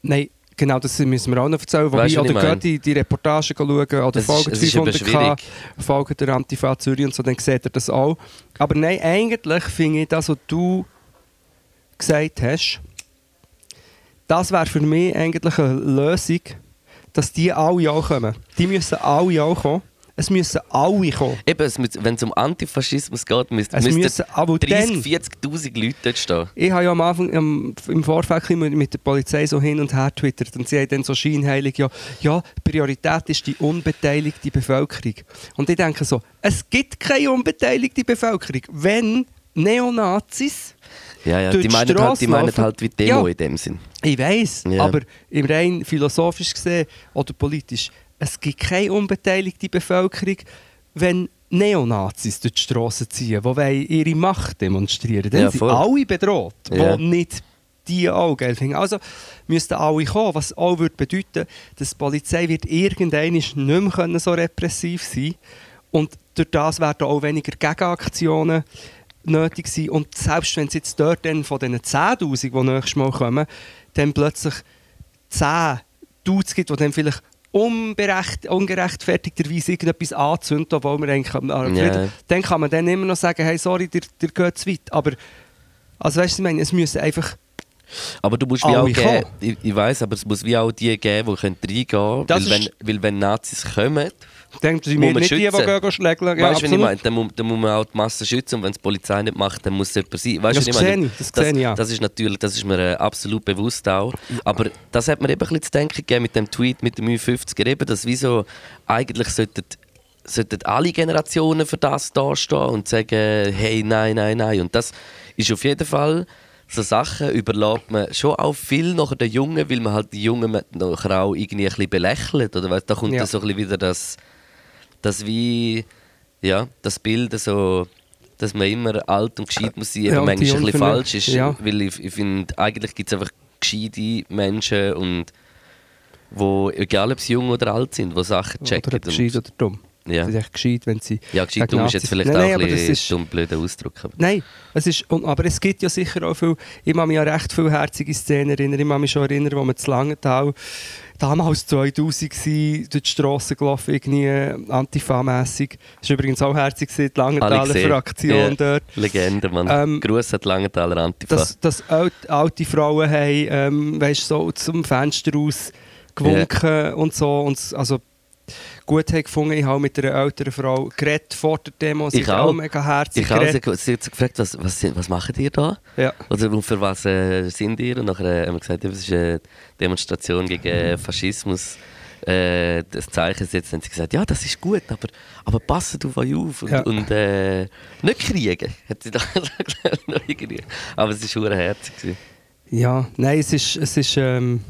Nein, genau, das müssen wir auch noch erzählen. Wobei, Weißt ich oder geht die, die Reportage schauen oder Es ist- Folge es ist eben 500k, schwierig. Folge der Antifa Zürich und so, dann seht ihr das auch. Aber nein, eigentlich finde ich das, was du gesagt hast, das wäre für mich eigentlich eine Lösung, dass die alle auch kommen. Die müssen alle auch kommen. Es müssen alle kommen. Eben, wenn es um Antifaschismus geht, müssten Es müssen aber 30, dann- 40'000 Leute dort stehen. Ich habe ja am Anfang ähm, im Vorfeld mit der Polizei so hin und her twittert und sie haben dann so scheinheilig, ja, ja, die Priorität ist die unbeteiligte Bevölkerung. Und ich denke so, es gibt keine unbeteiligte Bevölkerung, wenn Neonazis, Ja, ja, die die meinen, halt, die meinen halt wie Demo Ja. in dem Sinn. ich weiß, Ja. aber im rein philosophisch gesehen oder politisch, es gibt keine unbeteiligte Bevölkerung, wenn Neonazis durch die Straße ziehen, die ihre Macht demonstrieren. Dann Ja, sind alle bedroht, die Ja. nicht die auch finden. Also müssten alle kommen, was auch würde bedeuten, dass die Polizei wird irgendwann nicht mehr können so repressiv sein und durch das werden auch weniger Gegenaktionen nötig sein. Und selbst wenn es jetzt dort dann von diesen 10'000, die nächstes Mal kommen, dann plötzlich 10 Dudes gibt, die dann vielleicht unberecht, ungerechtfertigterweise irgendetwas anzünden, obwohl wir eigentlich am. Frieden- dann kann man dann immer noch sagen, hey, sorry, dir, dir geht zu weit. Aber, also weißt du, ich meine, es müssen einfach, Aber du musst wie auch geben, ich, ich weiß, aber es muss wie auch die geben, die können reingehen können. Das Weil, ist- wenn, weil wenn Nazis kommen, Muss wir man nicht die, die schützen. gehen schlägeln. Ja, weißt du, was ich meine? Dann, muss- dann muss man auch die Masse schützen und wenn es die Polizei nicht macht, dann muss es jemand sein. Weißt, Das ich meine? ich, das das, ich, ja. das ist natürlich, das ist mir äh, absolut bewusst auch. Aber das hat mir eben ein bisschen zu denken gegeben mit dem Tweet mit dem Ü50er, eben, dass wieso eigentlich sollten, sollten alle Generationen für das dastehen und sagen, hey, nein, nein, nein. Und das ist auf jeden Fall so Sachen überlässt man schon auch viel nachher den Jungen, weil man halt die Jungen nachher auch irgendwie ein bisschen belächelt. Oder weißt, da kommt Ja. dann so ein bisschen wieder das, das wie, ja, das Bild so, dass man immer alt und gescheit muss sein, Ja, aber die manchmal ein bisschen falsch ist. ja. Weil ich, ich finde, eigentlich gibt es einfach gescheite Menschen und wo, egal ob sie jung oder alt sind, die Sachen checken. Oder gescheit oder dumm. Ja. Sie sind echt gescheit, wenn sie... ja, gescheit dumm ist jetzt vielleicht Nein, auch nein, ein das bisschen ist- dumm blöder Ausdruck. Aber Nein, es ist, aber es gibt ja sicher auch viel, ich kann mich an recht viele herzige Szenen erinnern. Ich kann mich schon erinnern, wo wir zu Langenthal damals 2000 war, durch die Straße gelaufen, irgendwie antifa-mässig. Das war übrigens auch herzig, gewesen, die Langenthaler. Fraktion Ja. dort. Legende, Mann. Ähm, Gruß an die Langenthaler Antifa. Dass, dass alte, alte Frauen haben, ähm, weißt, so zum Fenster raus gewunken und so. Und, also, gut haben gefunden, ich habe mit einer älteren Frau geredet vor der Demo. Sie Ich hat auch. mega herzig ich habe sie, hat gefragt, was, was, was macht ihr da? Ja. Oder für was äh, sind ihr? Und nachher haben wir gesagt, es ist eine Demonstration gegen äh, Faschismus. Äh, das Zeichen setzen. Haben sie gesagt, ja, das ist gut, aber, aber passt auf euch auf und, Ja. und äh, nicht kriegen. Hat sie da gesagt. Aber es war herzig. Ja, nein, es ist, es ist ähm,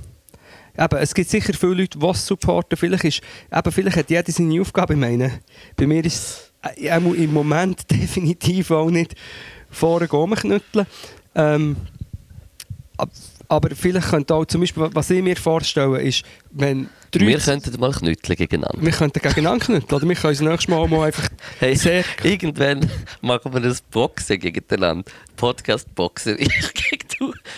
eben, es gibt sicher viele Leute, die es supporten. Vielleicht, ist, eben, vielleicht hat jeder seine Aufgabe. Ich meine, bei mir ist es äh, im Moment definitiv auch nicht vorne rumknütteln. Ähm, ab- aber vielleicht könnte auch, zum Beispiel, was ich mir vorstelle, ist, wenn drei... Wir könnten mal knütteln gegeneinander. wir könnten gegeneinander knütteln. Oder wir können das nächste Mal mal einfach Hey, sehr... irgendwann machen wir das Boxen gegeneinander. Podcast-Boxen. Ich.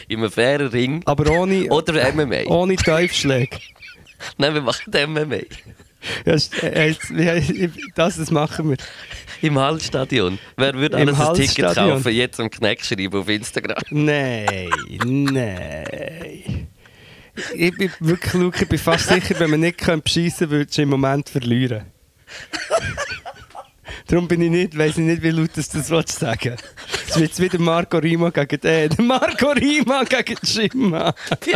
In einem fairen Ring. Aber ohne, Oder MMA. ohne Tiefschläge. Nein, wir machen MMA. Ja, ist- äh, wie- das, das machen wir. Im Hallstadion. Wer würde alles ein Ticket kaufen? Jetzt am Kneck schreiben auf Instagram. Nein, nein. Ich bin wirklich, Luke, ich bin fast sicher, wenn man nicht beschissen könnte, würdest du im Moment verlieren. Darum bin ich nicht, weiss ich nicht, wie laut das das willst sagen Es wird wieder Marco Rima gegen den. Marco Rima gegen Jimma.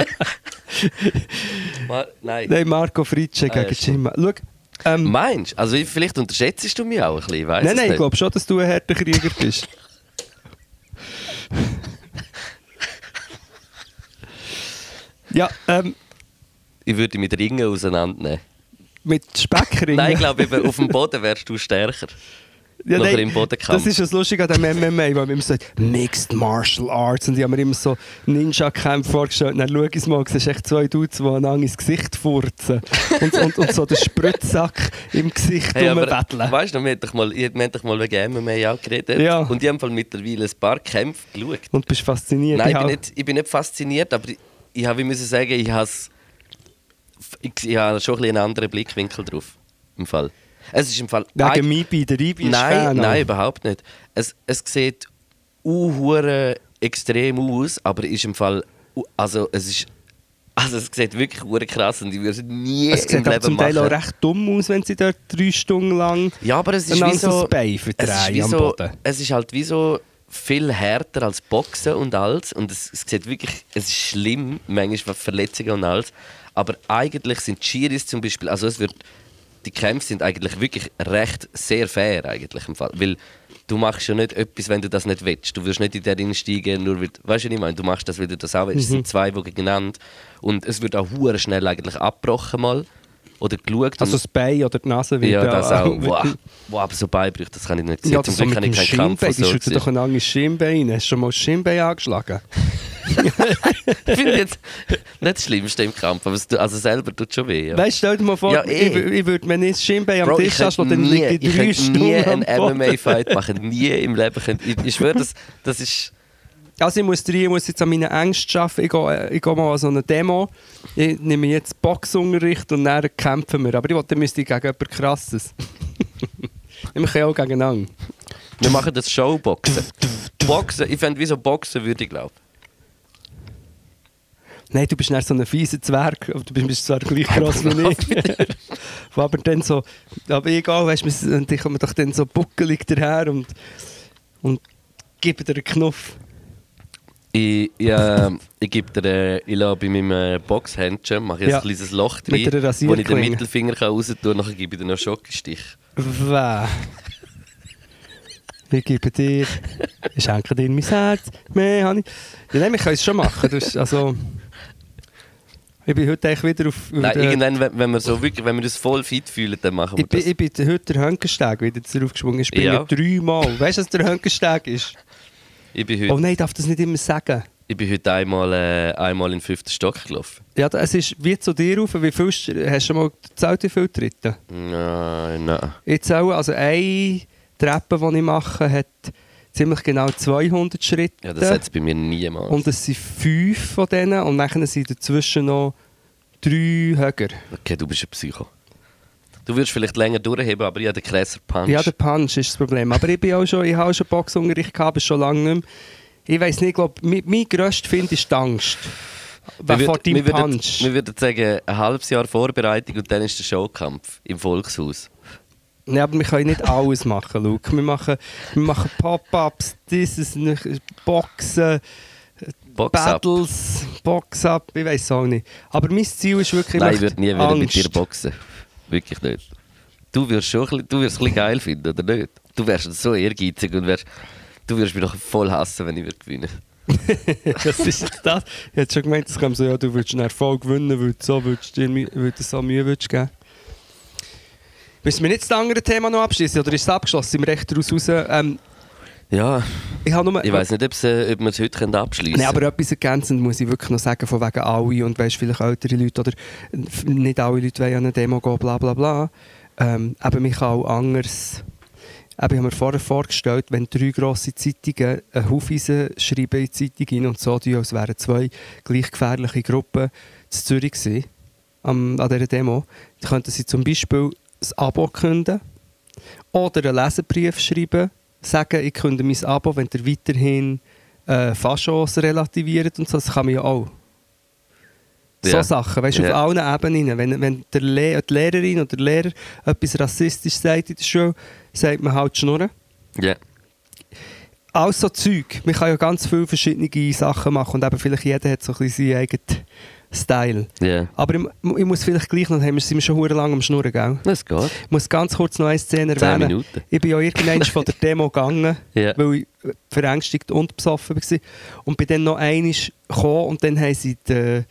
Mal, nein. Nein, Marco Fritsche Ah, ja, gegen. Jimma. Schau, ähm, Meinst du? Also ich- vielleicht unterschätzt du mich auch ein bisschen, weiss nein, nein, ich glaube schon, dass du ein harter Krieger bist. ja, ähm, Ich würde mit Ringen auseinandernehmen. Mit Speckringen. Nein, ich glaube, auf dem Boden wärst du stärker. Ja, nein, im Bodenkampf. Das ist das Lustige an dem MMA, weil man immer sagt, Mixed Martial Arts. Und ich habe mir immer so Ninja-Kämpfe vorgestellt. Und dann schau ich es mal, siehst echt zwei Dudes, die einander ins Gesicht furzen. und, und, und so den Spritzsack im Gesicht Hey, rumbetteln. weißt du, wir haben doch mal, wir haben doch mal wegen MMA auch geredet. Ja. Und ich habe mittlerweile ein paar Kämpfe geschaut. Und bist fasziniert. Nein, ich Ich bin, nicht, ich bin nicht fasziniert, aber ich, ich habe, wie müssen sagen, ich habe ich, ich habe schon ein bisschen einen anderen Blickwinkel drauf. Im Fall. Es ist im Fall. Wegen Mibi, der Ibi ist Nein, Fan. nein, überhaupt nicht. Es, es sieht uh, extrem aus, aber ist im Fall. Also, es ist. Also, es sieht wirklich hure krass und ich würde es nie Es im sieht aber Leben zum Teil machen. auch recht dumm aus, wenn sie dort drei Stunden lang Ja, aber es ist wie so. es, ist wie so es ist halt wie so viel härter als Boxen und alles. Und es, es sieht wirklich. Es ist schlimm, manchmal Verletzungen und alles. Aber eigentlich sind Chiris zum Beispiel. Also, es wird. Die Kämpfe sind eigentlich wirklich recht sehr fair eigentlich im Fall. Weil du machst ja nicht etwas, wenn du das nicht willst. Du wirst nicht in der einsteigen, nur weil, weißt du, was ich meine? Du machst das, weil du das auch willst. Es Mhm. sind zwei, die gegeneinander. Und es wird auch hure schnell eigentlich abgebrochen mal. Oder geschaut. Also das Bein oder die Nase wird ja, das auch. Wow. wow, aber so Beinbrüche, das kann ich nicht sehen. Ja, Zum Glück dem ich keinen Kampf, schütten war. doch ein anderes Schienbein. Hast du schon mal das Schienbein angeschlagen? Ich finde jetzt nicht das Schlimmste im Kampf, aber es, tut- also selber tut schon weh. Ja. Weißt du, stell dir mal vor, Ja, eh. ich, wür- ich würde mir nicht Schienbein am Bro, Tisch anschlagen, dann nie, liege ich drei Stunden nie einen. MMA-Fight machen. Nie im Leben. Ich, ich schwöre, das, das ist... Also ich muss, drin, ich muss jetzt an meinen Ängsten arbeiten. Ich gehe, äh, ich gehe mal an so eine Demo. Ich nehme jetzt Boxunterricht und dann kämpfen wir. Aber ich wollte, dann müsste ich gegen jemand Krasses. wir können auch gegeneinander. Wir machen das Showboxen. Boxen, ich fände, wie so Boxen würde ich glauben. Nein, du bist nicht so ein fieser Zwerg. Aber du bist- zwar gleich groß wie ich. aber dann so... Aber egal, weißt du, ich komme doch dann so buckelig daher und, und gebe dir einen Knuff. Ich, ich, äh, ich gebe dir, ich lasse bei meinem äh, Boxhändchen mache ich Ja. ein kleines Loch drin, wo ich den. Mittelfinger kann raus tun kann, nachher gebe ich dir noch einen Schokostich. Wäh. Ich gebe dir, ich schenke dir mein Herz, mehr habe ich. Ja, nein, wir können es schon machen. Das also, ich bin heute eigentlich wieder auf... Nein, irgendwann, wenn, wenn wir so wirklich, wenn wir uns voll fit fühlen, dann machen wir ich, bin, das. ich bin heute der Hönkensteg wieder zurückgesprungen. Ich springe Ja. dreimal. Weißt du, was der Hönkensteg ist? Ich bin heute, Oh nein, ich darf das nicht immer sagen. ich bin heute einmal, äh, einmal in den fünften Stock gelaufen. Ja, es ist wie zu dir rauf. Wie viel, hast du schon mal gezählt, wie viel Tritte? Nein, nein. Ich zähle, also eine Treppe, die ich mache, hat ziemlich genau 200 Schritte. Ja, das hat es bei mir niemals. und es sind fünf von denen und dann sind dazwischen noch drei höher. Okay, du bist ein Psycho. Du würdest vielleicht länger durchheben, aber ich habe den krasser Punch. Ja, der Punch ist das Problem. Aber ich, bin auch schon, ich habe auch schon Boxunterricht gehabt, aber schon lange nicht mehr. Ich weiß nicht, glaub, mein, mein grösster Find ist die Angst. wir, vor würden, deinem wir, würden, Punch. wir würden sagen, ein halbes Jahr Vorbereitung und dann ist der Showkampf im Volkshaus. Ja, aber wir können nicht alles machen, Luke. Wir machen, wir machen Pop-Ups, dieses, Boxen, Box-up. Battles, Box-Up, ich weiß auch nicht. Aber mein Ziel ist wirklich Nein, ich würde nie wieder mit dir boxen. Wirklich nicht. Du wirst schon bisschen, du wirst ein bisschen geil finden, oder nicht? Du wärst so ehrgeizig und wärst, du würdest mich doch voll hassen, wenn ich würde gewinnen das ist jetzt das. Ich hätte schon gemeint, es so, ja, du würdest einen Erfolg gewinnen, weil du so, würdest dir, weil du so Mühe würdest geben. Müssen wir nicht das andere Thema noch abschließen oder ist es abgeschlossen? Sind wir echt daraus raus? Ähm, Ja, ich nur... ich weiß nicht, äh, ob wir es heute abschließen Nein, aber etwas ergänzend muss ich wirklich noch sagen, von wegen alle und weißt, vielleicht ältere Leute oder f- nicht alle Leute wollen an eine Demo gehen, bla bla bla. Ähm, aber mich auch anders. Eben, ich habe mir vorher vorgestellt, wenn drei grosse Zeitungen einen Haufen schreiben in die Zeitung rein und so tun, als wären zwei gleich gefährliche Gruppen in Zürich gewesen, an dieser Demo, dann könnten sie zum Beispiel das Abo künden oder einen Leserbrief schreiben, sagen, ich künde mein Abo, wenn ihr weiterhin äh, Faschos relativiert und so. Das kann man ja auch. So Ja. Sachen, weißt du, Ja. auf allen Ebenen. Wenn, wenn der Le die Lehrerin oder der Lehrer etwas rassistisch sagt in der Schule, sagt man halt Schnurren. Ja. Alles so Zeug. Man kann ja ganz viele verschiedene Sachen machen und eben vielleicht jeder hat so ein bisschen seinen eigenen Style. Ja. Aber ich, ich muss vielleicht gleich noch, haben wir, sind schon hure lang am Schnurren, gell? Das geht. Ich muss ganz kurz noch eine Szene Zehn erwähnen. Minuten. Ich bin ja irgendwann von der Demo gegangen, Ja. weil ich verängstigt und besoffen war. Und bin dann noch einmal gekommen und dann haben sie die,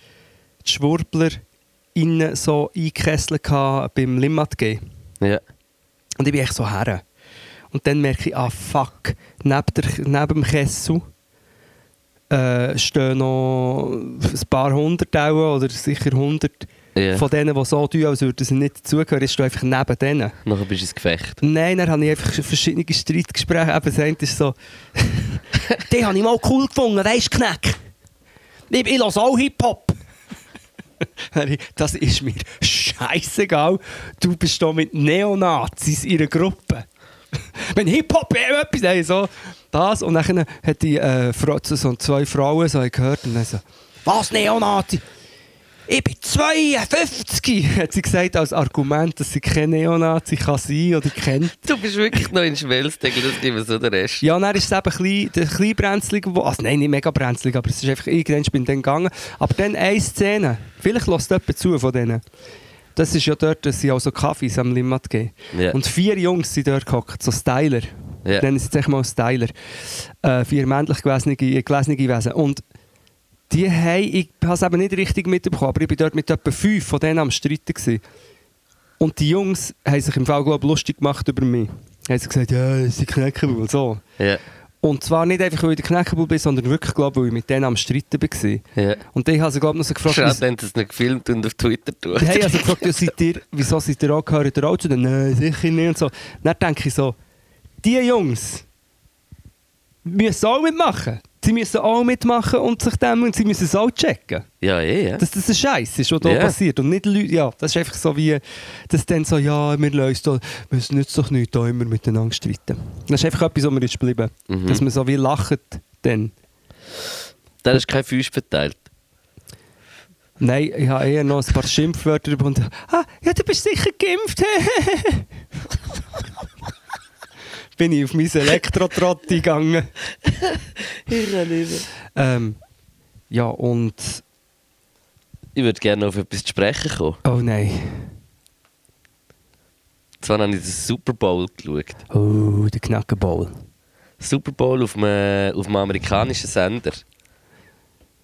die Schwurbler innen so eingekesselt beim Limmat G. Ja. Und ich bin echt so her. Und dann merke ich, ah fuck, neben, der, neben dem Kessel äh, stehen noch ein paar hundert auch, oder sicher hundert Ja. von denen, die so tun, als würden sie nicht dazugehören. Ich stehe einfach neben denen. Nachher bist du ins Gefecht. Nein, dann habe ich einfach verschiedene Streitgespräche. Eben, das eine ist so, die habe ich mal cool gefunden, weisst du, Kneck? Ich, ich höre auch Hip-Hop. das ist mir scheißegal. Du bist da mit Neonazis in einer Gruppe. Wenn Hip-Hop eh etwas hey, so das und dann hat die äh, so zwei Frauen so gehört und dann so, was Neonazi? Ich bin 52, hat sie gesagt als Argument, dass sie kein Neonazi kann sein oder kennt. Du bist wirklich noch in Schwelstegel, das gibt mir so den Rest. Ja, dann ist es eben ein bisschen, brenzlig. Also nein, nicht mega brenzlig, aber es ist einfach, irgendwann bin ich dann gegangen. Aber dann eine Szene, vielleicht lässt jemand zu von denen. Das ist ja dort, dass sie auch so Kaffees am Limmat geben. Ja. Und vier Jungs sind dort gehockt, so Styler. Ja. Nennen sie echt mal Styler. Äh, vier männlich gelesene, gelesene Wesen. Und die haben, ich habe es eben nicht richtig mitbekommen, aber ich war dort mit etwa fünf von denen am Streiten. Gewesen. Und die Jungs haben sich im Fall, glaub, ich, lustig gemacht über mich. Haben sie gesagt, ja, sie sind Knäckebull, so. Ja. Und zwar nicht einfach, weil ich der Knäckebull bin, sondern wirklich, glaub, weil ich mit denen am Streiten war. Ja. Und ich habe sie, glaube noch so gefragt, Schade, haben sie es nicht gefilmt und auf Twitter die haben also gefragt, ja, seid ihr, wieso seid ihr auch, gehört ihr auch zu denen? Nein, sicher nicht. Und so. Dann denke ich so, die Jungs müssen auch mitmachen. Sie müssen auch mitmachen und sich dem und sie müssen es auch checken. Ja, eh, ja. Dass das ein Scheiß ist, was da passiert. Und nicht Leute, ja, das ist einfach so wie, dass dann so, ja, wir lösen da, wir nützt doch nicht da immer miteinander streiten. Das ist einfach etwas, was mir ist geblieben. Mhm. Dass man so wie lacht dann. Dann ist kein Feuer verteilt. Nein, ich habe eher noch ein paar Schimpfwörter gefunden. Ah, ja, du bist sicher geimpft. Bin ich auf mein Elektrotrott gegangen. Ich kann nicht Ähm, ja, und. Ich würde gerne auf etwas zu sprechen kommen. Oh nein. Zwar habe ich den Super Bowl geschaut. Oh, der Knackenball. Super Bowl auf einem, auf einem amerikanischen Sender.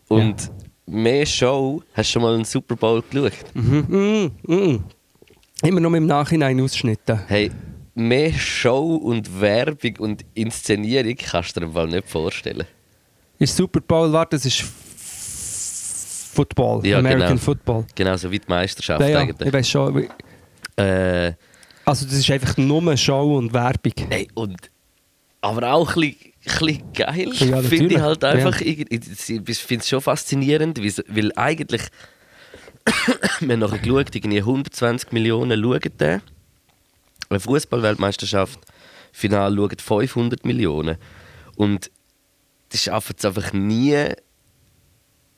Und mehr Show, hast du schon mal einen Super Bowl geschaut? Mhm. Mm, mm. Immer noch im Nachhinein ausschnitten. Hey, mehr Show und Werbung und Inszenierung kannst du dir im Fall nicht vorstellen. Ist Super Bowl, warte, das ist Football, Ja, American genau. Football. Genauso wie die Meisterschaft Ja, ja, ich eigentlich. weiß schon. Äh, Also das ist einfach nur Show und Werbung. Ey, und, aber auch ein bisschen, ein bisschen geil. Ja, finde ich halt einfach. Ja. Ich, ich, finde es schon faszinierend, weil, weil eigentlich. wir haben nachher geschaut, irgendwie 120 Millionen schauen den. Eine Fußball-Weltmeisterschaft, Final schauen 500 Millionen. Und das schaffen es einfach nie.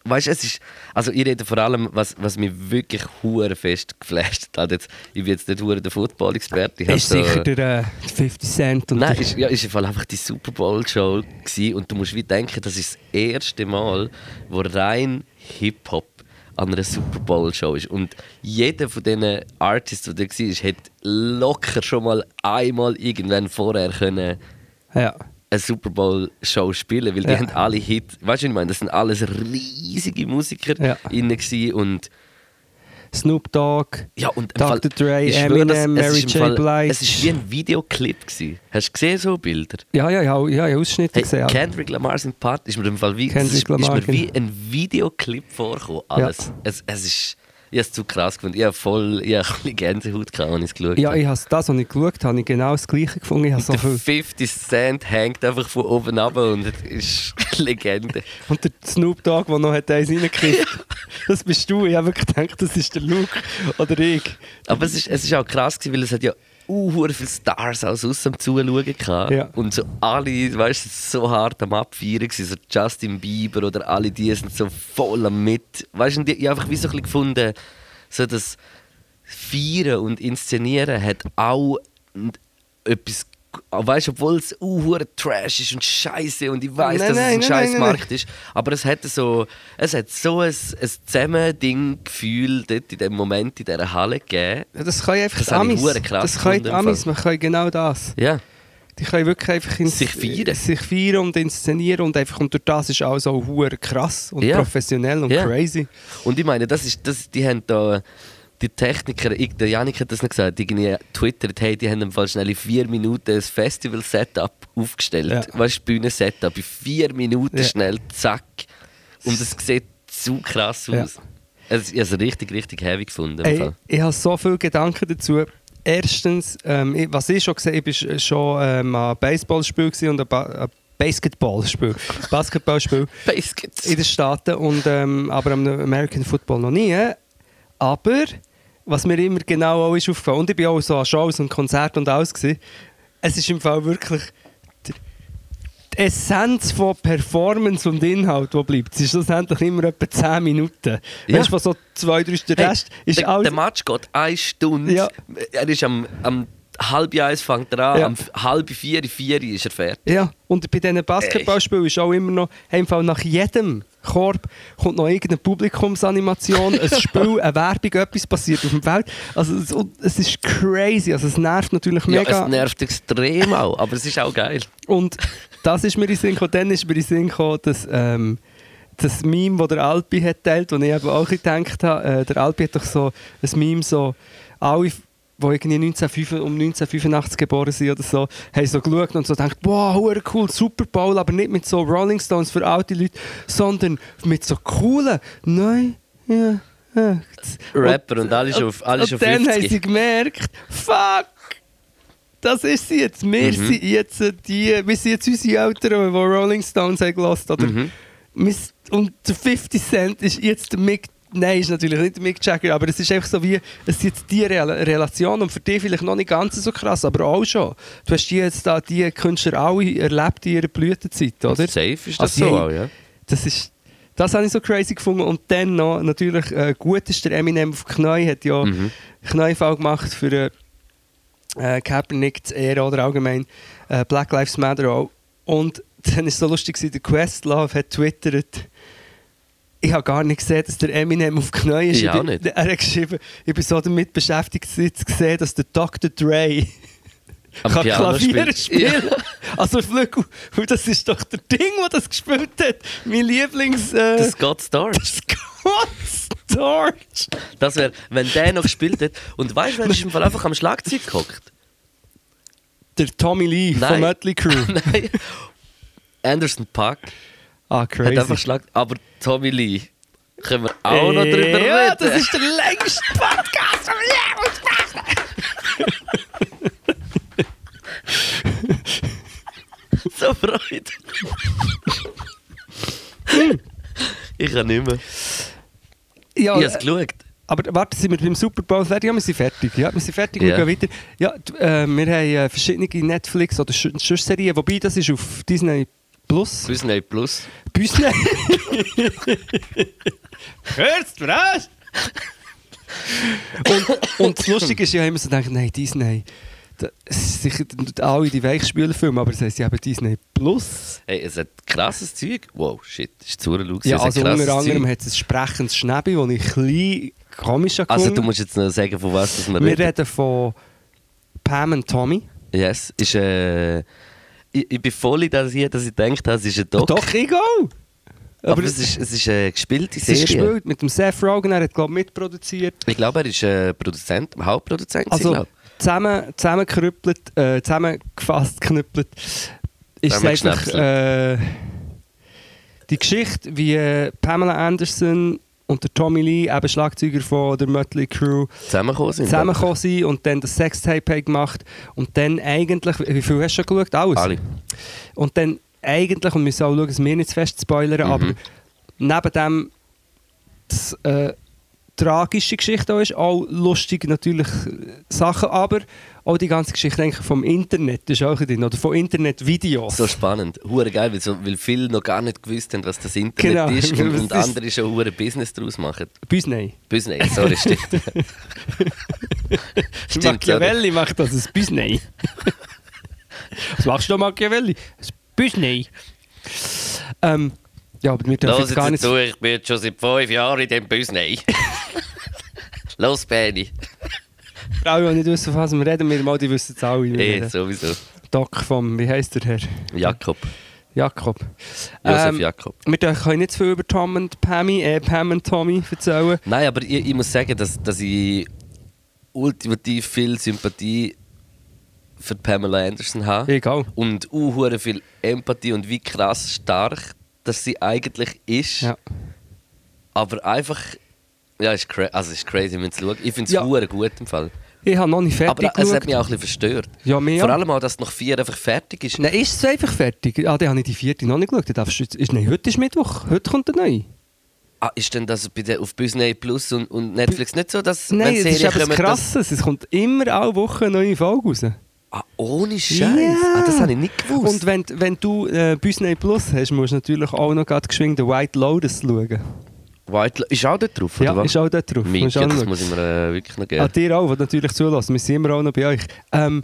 Weißt du, es ist. Also, ich rede vor allem, was, was mich wirklich hure fest geflasht hat. Jetzt, ich bin jetzt nicht hure der Football-Experte. ist so- sicher der äh, 50 Cent und Nein, ist, ja, ist Fall einfach die Super Bowl Show gewesen. und du musst wie denken, das ist das erste Mal, wo rein Hip-Hop an einer Super Bowl Show ist. Und jeder von diesen Artists, der da war, hätte locker schon mal einmal irgendwann vorher können ja. eine Super Bowl Show spielen, weil die Ja. haben alle Hits. Weißt du, was ich meine? Das sind alles riesige Musiker Ja. innen und Snoop Dogg, ja, und Dr. Fall, Dre, Eminem, Mary J. Fall- Blige. Es war wie ein Videoclip. Gewesen. Hast du gesehen, so Bilder? Ja, ja, ja, ja, ja Ausschnitte Hey, gesehen. Kendrick Lamar sind Part ist mir im Fall wie, Kendrick ist, Lamar, ist mir wie genau. ein Videoclip vorgekommen. Alles. Es, es ist, ich es zu krass gefunden. Ich habe voll, ich ein bisschen Gänsehaut gehabt, als ich es geschaut Ja, habe. ich habe das, was ich geschaut habe, habe ich genau das Gleiche gefunden. Ich so der viel. 50 Cent hängt einfach von oben ab und ist eine Legende. Und der Snoop Dogg, der noch hat eins reingekriegt das bist du. Ich habe wirklich gedacht, das ist der Luke oder ich. Aber es ist, es ist auch krass gewesen, weil es hat ja uh, viele Stars aus am Zuschauen gehabt. Ja. Und so alle, weißt du, so hart am Abfeiern gewesen, so Justin Bieber oder alle die sind so voll am mit. Weißt du, und ich habe einfach wie so ein bisschen gefunden, so das Feiern und Inszenieren hat auch etwas Weißt du, obwohl es uh, Trash ist und Scheiße und ich weiß, dass es ein nein, scheiß nein, nein. Markt ist, aber es hat so, es hat so ein, ein Zusammending-Gefühl dort in dem Moment in dieser Halle gegeben. Ja, Das können einfach Das Amis. Das können die Amis. Man kann genau das. Ja. Die können wirklich einfach ins, Sich feiern. sich feiern und inszenieren und einfach und durch das ist auch so krass und Ja. professionell und Ja. crazy. Und ich meine, das ist, das, die haben da, die Techniker, ich, der Janik hat das noch gesagt, irgendwie twittert, hey, die haben im Fall schnell in vier Minuten ein Festival-Setup aufgestellt. Ja. Weißt du, Bühnen-Setup, in vier Minuten Ja. schnell, zack. Und es sieht zu krass Ja. aus. Also, ich habe es richtig, richtig heavy gefunden. Ey, ich habe so viele Gedanken dazu. Erstens, ähm, ich, was ich schon gesehen habe, ich war schon ähm, ein Baseballspiel und ein, ba Basketballspiel. Basketballspiel Baskets. in den Staaten, und, ähm, aber am American Football noch nie. Aber was mir immer genau auch ist aufgefallen, und ich bin auch so an Shows und Konzerten und alles gewesen, es ist im Fall wirklich die, Essenz von Performance und Inhalt, die bleibt. Es ist schlussendlich immer etwa 10 Minuten. Ja. Weißt du, so zwei, drei, der Hey, Rest ist der, alles... der Match geht eine Stunde. Ja. Er ist am, am halb eins fängt er an, Ja. am halb vier, vier ist er fertig. Ja, und bei diesen Basketballspielen ist auch immer noch, hey, im Fall nach jedem Korb kommt noch irgendeine Publikumsanimation, ein Spiel, eine Werbung, etwas passiert auf dem Feld. Also es, es ist crazy, also es nervt natürlich Ja, mega. es nervt extrem auch, aber es ist auch geil. Und das ist mir in Sinn gekommen, dann ist mir in Sinn gekommen, dass ähm, das Meme, das der Alpi hat teilt, wo ich eben auch gedacht habe, äh, der Alpi hat doch so ein Meme so, alle, die irgendwie 1985, um 1985 geboren sind oder so, haben so geschaut und so gedacht, wow, cool, Super Bowl, aber nicht mit so Rolling Stones für alte Leute, sondern mit so coolen, nein, ja, ja. Rapper und alle schon auf, alle und schon dann haben 50. sie gemerkt, fuck, das ist sie jetzt. Wir Mhm. sind jetzt die, wir sind jetzt unsere Eltern, die Rolling Stones haben gelassen. Oder Mhm. und der 50 Cent ist jetzt der Mick, nein, ist natürlich nicht Mick Jagger, aber es ist einfach so wie, es ist jetzt die Rel Relation und für dich vielleicht noch nicht ganz so krass, aber auch schon. Du hast die jetzt da, die Künstler alle erlebt in ihrer Blütezeit, oder? Safe ist das Also, so auch, ja. Das ist das habe ich so crazy gefunden. Und dann noch, natürlich, äh, gut ist der Eminem auf Knie, hat ja Mhm. Kniefall gemacht für äh, Kaepernick zu Ehren oder allgemein äh, Black Lives Matter auch. Und dann war es so lustig, der Questlove hat twittert, ich habe gar nicht gesehen, dass der Eminem auf Knie ist. Ich auch bin- nicht. Er hat geschrieben, ich bin so damit beschäftigt, jetzt zu sehen, dass der Dr. Dre Am kann Piano Klavier spielt. spielen. Also Flügel, das ist doch der Ding, der das gespielt hat. Mein Lieblings... Äh, Das Scott Storch. Scott Storch. Das wäre, wenn der noch gespielt hat. Und weißt du, wer ist im Fall einfach am Schlagzeug gehockt? Der Tommy Lee Nein. von Mötley Crew. Nein. Anderson Park Ah, hat crazy. einfach Schlag. Aber Tommy Lee, können wir auch noch drüber reden. Ja, das ist der längste Podcast vom Leben. so Freude. ich kann nicht mehr. Ja, Ich habe es geschaut. aber warte, sind wir beim Super Bowl fertig? Ja, wir sind fertig. Ja, wir sind fertig, wir gehen weiter. Ja, äh, wir haben äh, verschiedene Netflix- oder Sch- Serien, wobei das ist auf Disney Plus. Disney Plus. Disney. Hörst du was? und, und das Lustige ist, ich habe immer so gedacht, nein, Disney. Das sicher alle die Weichspülerfilme, aber das heisst, sie haben Disney Plus. Hey, es hat krasses Zeug. Wow, shit, das ist zu laut. Ja, es also unter anderem Zeug. hat es ein sprechendes Schnäbi, das ich ein bisschen komisch habe Also du gefunden. musst jetzt noch sagen, von was das wir Wir reden. reden von Pam und Tommy. Yes, ist äh, ich, ich bin voll in das hier, dass ich gedacht habe, es ist ein Doc. Doch, ich auch. aber, es ist, es ist eine gespielte es ist Serie. gespielt mit dem Seth Rogen, er hat glaube mitproduziert. Ich glaube, er ist äh, Produzent, Hauptproduzent. Also zusammen, zusammengerüppelt, äh, zusammengefasst, knüppelt, ist Zusammengeschnäpselt. äh, die Geschichte, wie äh, Pamela Anderson und der Tommy Lee, eben Schlagzeuger von der Mötley Crew, zusammengekommen sind. zusammengekommen sind und dann das Sextape gemacht und dann eigentlich, wie viel hast du schon geschaut? Alles? Alle. Und dann eigentlich, und wir müssen auch schauen, dass wir nicht zu fest spoilern, Mhm. aber neben dem das, äh, tragische Geschichte auch ist, auch lustig natürlich äh, Sachen, aber auch die ganze Geschichte eigentlich vom Internet ist auch drin, oder von Internetvideos. So spannend. Hure geil, weil, so, weil viele noch gar nicht gewusst haben, was das Internet Genau. ist und, und andere schon hure Business daraus machen. Nein. Business, sorry, stimmt. Stimmt, Machiavelli macht das, ein Büsnei. Was machst du da, Machiavelli? Ein Büsnei. Ähm, ja, aber wir dürfen jetzt gar nicht... zu, ich bin jetzt schon seit fünf Jahren in diesem Business. Los, Benny. Alle, die nicht wissen, von was wir reden, wir mal, die wissen es alle. Eh, sowieso. Doc vom, wie heisst der Herr? Jakob. Jakob. Josef Ähm, Jakob. Wir können nicht zu viel über Tom und Pammy, äh, Pam und Tommy erzählen. Nein, aber ich, ich muss sagen, dass, dass ich ultimativ viel Sympathie für Pamela Anderson habe. Egal. Und auch viel Empathie und wie krass stark dass sie eigentlich ist. Ja. Aber einfach. Ja, ist, cra also ist crazy, wenn du schaust. Ich finde es Ja. gut im Fall. Ich habe noch nicht Aber fertig es hat geschaut. mich auch ein bisschen verstört. Ja, mir Vor allem auch, dass noch vier einfach fertig ist. Nein, ist es einfach fertig? Ah, dann habe ich die vierte noch nicht geschaut. Dann darfst Ist, nein, heute ist Mittwoch. Heute kommt der neue. Ah, ist denn das bei der, auf Disney Plus und, und Netflix nicht so, dass Nein, das ist dass- Krasse. Es kommt immer alle Wochen eine neue Folge raus. Ah, ohne Scheiß. Ja. Ah, das habe ich nicht gewusst. Und wenn, wenn du äh, Disney Plus hast, musst du natürlich auch noch gerade geschwind den White Lotus schauen. White ist auch dort drauf, Ja, was? ist auch dort drauf. Noch das muss ich mir äh, wirklich noch An geben. dir auch, die natürlich zulassen. Wir sind immer auch noch bei euch. Ähm,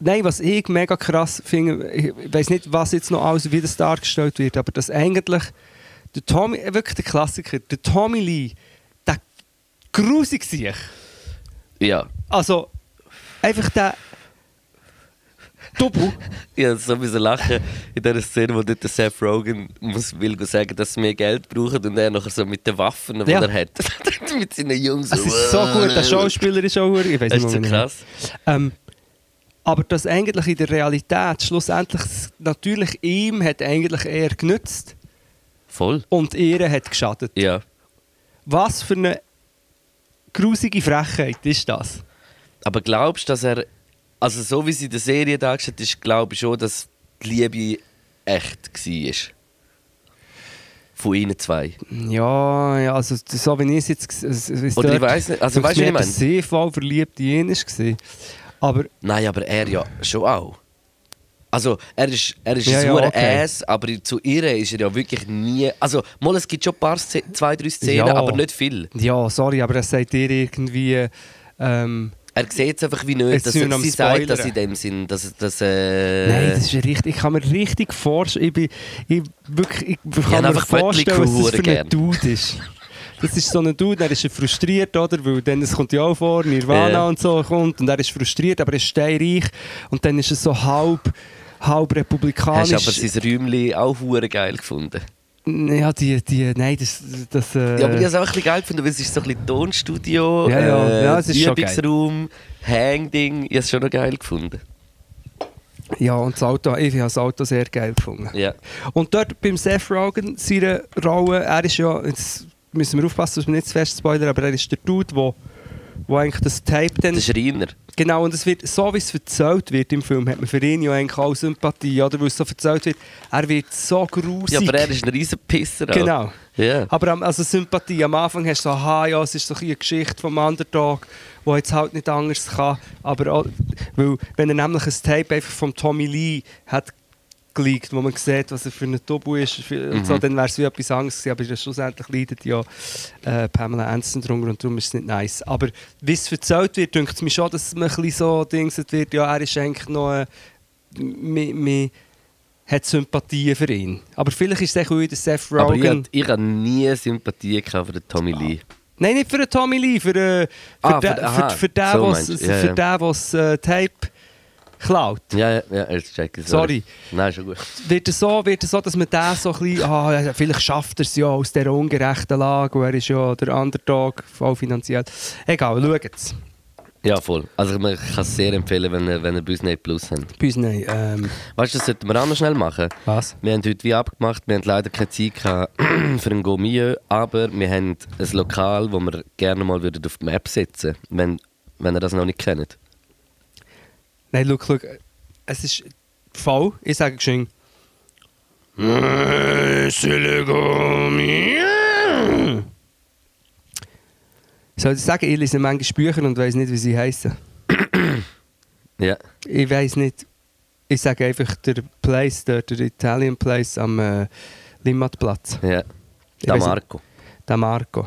nein, was ich mega krass finde, ich weiß nicht, was jetzt noch alles, wie das dargestellt wird, aber dass eigentlich der Tommy, äh, wirklich der Klassiker, der Tommy Lee, der grusig sich. Ja, Also, einfach der Double. ich musste so müssen lachen in dieser Szene, wo dort Seth Rogen muss, will sagen, dass sie mehr Geld brauchen und er nachher so mit den Waffen, die Ja. er hat, mit seinen Jungs. Es ist so gut, der Schauspieler ist auch ich weiß nicht, ist so krass. Ähm, aber dass eigentlich in der Realität schlussendlich natürlich ihm hat eigentlich eher genützt Voll. und ihr hat geschadet. Ja. Was für eine grusige Frechheit ist das? Aber glaubst du, dass er. Also, so wie sie in der Serie dargestellt ist, glaube ich schon, dass die Liebe echt war. Von ihnen zwei. Ja, ja also so wie ich es jetzt es- es- Oder ich weiss nicht, also weißt du, ich meine? sehr voll verliebt in ihn war. Aber Nein, aber er ja schon auch. Also, er ist, er ist Ja, ein ja, okay. Ass, aber zu ihr ist er ja wirklich nie. Also, mal, es gibt schon ein paar zwei, drei Szenen, Ja. aber nicht viel. ja, sorry, aber es sagt dir irgendwie... Ähm, Er sieht es einfach wie nicht. Dass er, sie sagt das Spoilern. in dem Sinn, dass. dass äh, Nein, das ist richtig. Ich kann mir richtig vorstellen. Ich, bin, ich, wirklich, ich kann mir vorstellen, was das für gern. ein Dude ist. das ist so ein Dude, der ist er frustriert, oder? Weil dann, es kommt ja auch vor, Nirvana Ja. und so kommt und er ist frustriert, aber er ist steinreich und dann ist er so halb, halb Hast republikanisch. du aber sein Räumchen auch geil gefunden? Ja, die, die, nein, das, das äh, Ja, aber ich habe es auch ein bisschen geil gefunden, weil es ist so ein bisschen Tonstudio, Ja, ja. äh, Ja, es ist. Übungsraum, Hangding. Ich habe es schon noch geil gefunden. ja, und das Auto, ich habe das Auto sehr geil gefunden. Ja. Und dort beim Seth Rogen, seine Rolle, er ist ja, jetzt müssen wir aufpassen, dass wir nicht zu fest spoilern, aber er ist der Dude, wo, wo eigentlich das Tape dann... Der Schreiner. Genau, und es wird, so wie es erzählt wird im Film, hat man für ihn ja eigentlich auch Sympathie, oder? Weil es so erzählt wird, er wird so grusig. Ja, aber er ist ein riesen Pisser. auch. Genau. Ja. Aber also Sympathie, am Anfang hast du so, aha, ja, es ist so eine Geschichte vom Underdog, wo jetzt halt nicht anders kann. Aber auch, weil, wenn er nämlich ein Tape einfach von Tommy Lee hat geleakt, wo man sieht, was er für ein Tobu ist, und so, Mhm. dann wäre es wie etwas anderes gewesen. Aber schlussendlich leidet ja äh, Pamela Anderson drunter und darum ist es nicht nice. Aber wie es erzählt wird, denkt es mir schon, dass man ein bisschen so dingset wird, ja, er ist eigentlich noch... Äh, mi- mi- hat Sympathien für ihn. Aber vielleicht ist es auch wieder Seth Aber ich, Rogen. ich habe nie Sympathie gehabt für den Tommy Lee. Nein, nicht für den Tommy Lee, für, äh, für, Ah, den, für- aha, für, für den, so was. Ja, für ja. den, was äh, Tape klaut. Ja, ja, ja, jetzt check ich. Sorry. Nein, schon gut. Wird es so, wird es so, dass man den so ein bisschen, ah, vielleicht schafft er es ja aus dieser ungerechten Lage, wo er ist ja der Underdog, voll finanziell. Egal, schaut's. Ja, voll. Also man kann es sehr empfehlen, wenn ihr, wenn ihr bei uns nicht Plus habt. Bei uns. Ähm, Weißt du, das sollten wir auch noch schnell machen. was? Wir haben heute wie abgemacht, wir haben leider keine Zeit gehabt für ein Gourmet, aber wir haben ein Lokal, wo wir gerne mal würden auf die Map setzen wenn, wenn ihr das noch nicht kennt. Nein, schau, schau, es ist voll. Ich sage schön. Soll ich sagen, ich lese manchmal Bücher und weiß nicht, wie sie heißen. Ja, Ich weiß nicht. Ich sage einfach der Place, der, der Italian Place am äh, Limmatplatz. ja. Da Marco. Der Marco.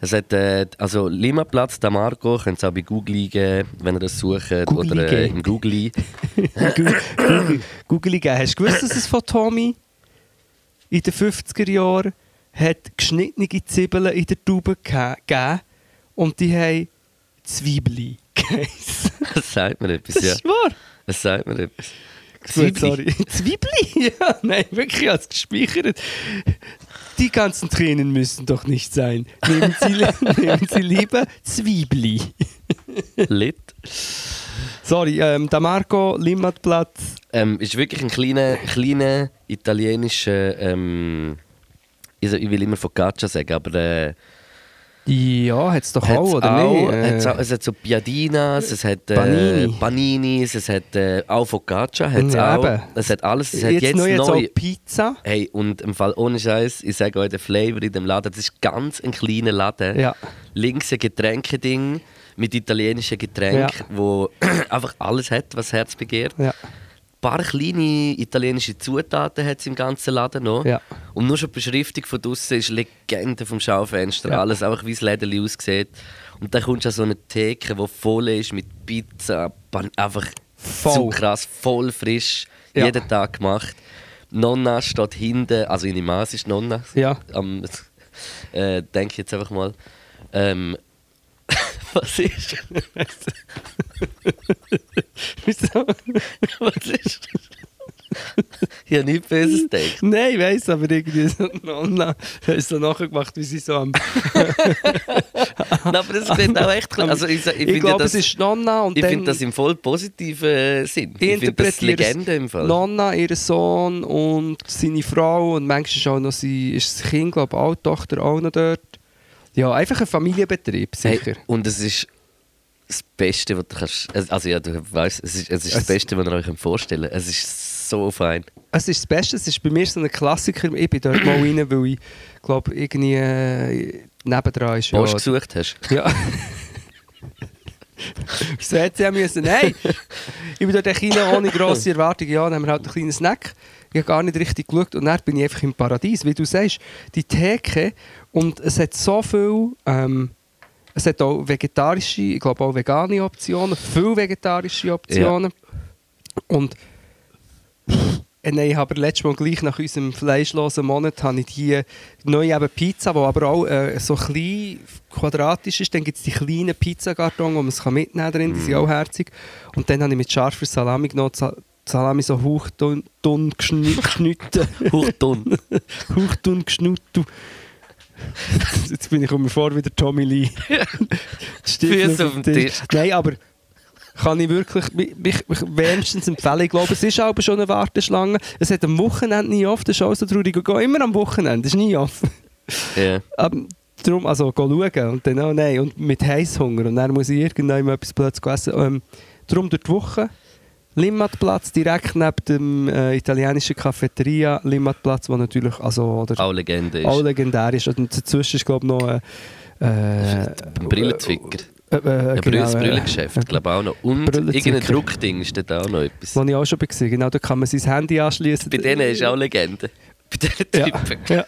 Es hat, äh, also Limaplatz, da Marco, könnt ihr auch bei Google eingeben, wenn ihr das sucht. Google oder äh, eingeben. im Google. Google, Google gegeben. Hast du gewusst, dass es von Tommy in den 50er Jahren hat geschnittene Zwiebeln in der Tube ge- gegeben und die haben Zwiebeli geheissen. Das sagt mir etwas, Das ja. ist wahr. Das sagt mir etwas. Gut, Zwiebeli. sorry. Zwiebeli? Ja, nein, wirklich, ich habe es gespeichert. Die ganzen Tränen müssen doch nicht sein. Nehmen Sie, nehmen Sie lieber Zwiebeli. Lit. Sorry, ähm, der Marco Limmatplatz. Ähm, ist wirklich ein kleiner, kleiner italienischer. Ähm, ich, ich will immer Focaccia sagen, aber. Äh, Ja, hat es doch hat's auch, oder auch, nicht? Äh, auch, es hat so Piadinas, es hat äh, Panini. Paninis, es hat äh, auch Focaccia, hat's Ja, auch. eben. Es hat alles. Es hat jetzt, jetzt, neu jetzt neu. Pizza. Hey, und im Fall ohne Scheiß, ich sage euch, der Flavor in dem Laden, das ist ganz ein kleiner Laden. Ja. Links ein Getränkeding mit italienischen Getränken, wo einfach alles hat, was das Herz begehrt. Ja. Ein paar kleine italienische Zutaten hat es im ganzen Laden noch. Ja. Und nur schon die Beschriftung von draussen ist Legende vom Schaufenster. Ja. Alles einfach wie das Läden aussieht. Und dann kommst du an so eine Theke, die voll ist mit Pizza. Einfach Voll. zu krass, voll frisch. Ja. Jeden Tag gemacht. Nonna steht hinten, also ihre Maß ist Nonna. Ja. Am, äh, denke ich jetzt einfach mal. Ähm, was ist? Wieso? Was ist? ich habe nichts Böses gedacht. Nein, ich weiss, aber irgendwie so Nonna hat so nachgemacht, wie sie so am. Nein, aber das klingt auch echt klar. Also ich, ich, Ich, finde glaube, das, es ist Nonna und ich finde das im voll positiven äh, Sinn. ich Ich finde das Legende im Fall. Nonna, ihr Sohn und seine Frau und manchmal ist auch noch sie, ist das Kind, glaube ich, auch Tochter auch noch dort. Ja, einfach ein Familienbetrieb, sicher. Hey, und es ist das Beste, was du kannst. Also ja, du weißt, es ist, es ist das Es- Beste, was ihr euch vorstellen könnt. Es ist so fein. Es ist das Beste, es ist bei mir so ein Klassiker. Ich bin dort mal rein, weil ich glaube, irgendwie äh, nebendran ist. Post Ja, gesucht hast. ja. Wieso hätte auch müssen? Nein! Ich bin dort rein ohne grosse Erwartungen. Ja, dann haben wir halt einen kleinen Snack. Ich habe gar nicht richtig geschaut und dann bin ich einfach im Paradies. Wie du sagst, die Theke und es hat so viel... Ähm, es hat auch vegetarische, ich glaube auch vegane Optionen, viele vegetarische Optionen. Und Äh, Nein, ich habe letztes Mal gleich nach unserem fleischlosen Monat habe ich die neue eben Pizza, die aber auch äh, so klein quadratisch ist. Dann gibt es die kleinen Pizzakarton, wo man es mitnehmen kann. Die sind auch herzig. Und dann habe ich mit scharfer Salami genommen. Sa- Salami so hauchdünn dünn geschnü- geschnitten. Hochdunn. hauchdünn geschnitten. Jetzt bin ich um mir vor wie der Tommy Lee. Füße auf dem Tisch. Nein, aber kann ich wirklich mich, mich, mich wärmstens empfehlen. Ich glaube, es ist aber schon eine Warteschlange. Es hat am Wochenende nie offen. Das ist auch so traurig. Ich gehe immer am Wochenende. Es ist nie offen. ja. Aber darum, also schauen und dann, oh nein, und mit Heißhunger. Und dann muss ich irgendwann etwas plötzlich essen. Ähm, darum durch die Woche. Limmatplatz, direkt neben dem äh, italienischen Cafeteria. Limmatplatz, wo natürlich, also, oder, Auch Legende ist. auch legendär ist. Und dazwischen ist, glaube ich, noch äh, äh, Beim Brillenzwicker. äh, äh, Ein genau, das äh, Brillengeschäft, glaube ich auch noch. Und irgendein Druckding ist dort auch noch etwas. Wo ich auch schon war. Genau, da kann man sein Handy anschließen. Bei denen ist auch Legende. Bei diesen ja, Typen. ja.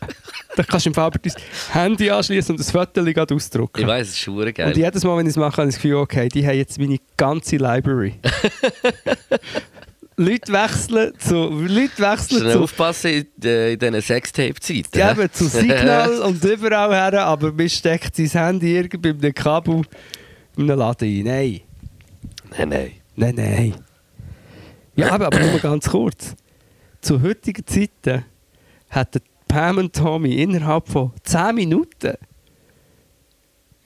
Da kannst du im Fall dein Handy anschließen und das Foto gerade ausdrucken. Ich weiß, es ist schon geil. Und jedes Mal, wenn ich es mache, habe ich das Gefühl, okay, die haben jetzt meine ganze Library. Leute wechseln zu. Leute wechseln Schnell zu. aufpassen in, äh, in diesen Sextape-Zeiten. Ja, eben zu Signal und überall her, aber man steckt sein Handy irgendwie bei einem Kabel in einen Laden ein. Nein. Nein, nein. Nein, nein. Ja, aber, aber nur ganz kurz. Zu heutigen Zeiten hat der Pam und Tommy innerhalb von 10 Minuten,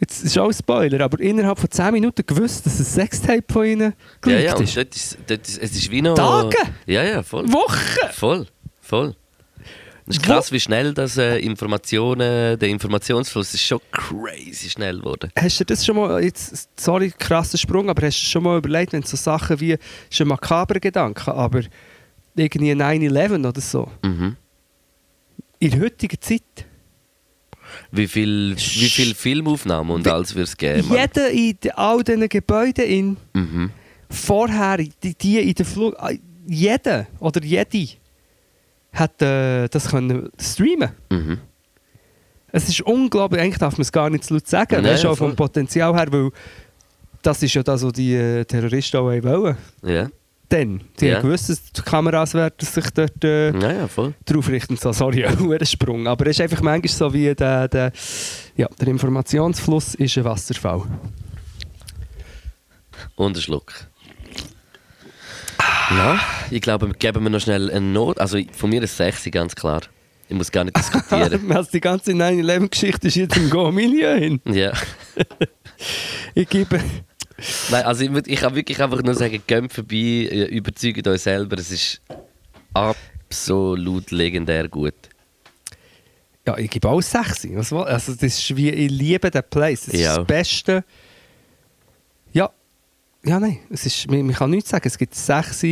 jetzt ist auch ein Spoiler, aber innerhalb von 10 Minuten gewusst, dass ein Sextape von ihnen Ja, geleakt ja, und ist. dort ist, dort ist, es ist wie noch... Tage? Ja, ja, voll. Wochen! Voll, voll. Es ist krass, wie schnell das äh, Informationen, der Informationsfluss ist schon crazy schnell geworden. Hast du das schon mal, jetzt, sorry, krasser Sprung, aber hast du schon mal überlegt, wenn so Sachen wie, ist ein makaber Gedanke, aber irgendwie 9-11 oder so, Mhm. In der heutigen Zeit, Wie viel, wie viel Filmaufnahmen und alles wird es geben? Jeder in all diesen Gebäuden in, Mhm. vorher, die, die in der Flug, äh, jeder oder jede hat äh, das können streamen. Mhm. Es ist unglaublich, eigentlich darf man es gar nicht zu laut sagen, Nein, voll. vom Potenzial her, weil das ist ja das, was die äh, Terroristen auch wollen. Ja. Dann, die Ja. haben gewusst, dass die Kameras werden sich dort äh, ja, ja, drauf richten. So, sorry, ein Sprung. Aber es ist einfach manchmal so wie der, der, ja, der Informationsfluss ist ein Wasserfall. Und ein Schluck. Ja, ich glaube, wir geben wir noch schnell eine Not. Also von mir ist 6 ganz klar. Ich muss gar nicht diskutieren. also die ganze 9-11-Geschichte ist jetzt im Go-Milieu hin. ja. Ich gebe... Nein, also ich, ich kann wirklich einfach nur sagen, geht vorbei, äh, überzeugt euch selber. Es ist absolut legendär gut. Ja, ich gebe auch 6. Was, woll- also das ist wie, ich liebe den Place. Das ist Ja. das Beste. Ja, ja nein, es ist, man, man kann nichts sagen. Es gibt 6.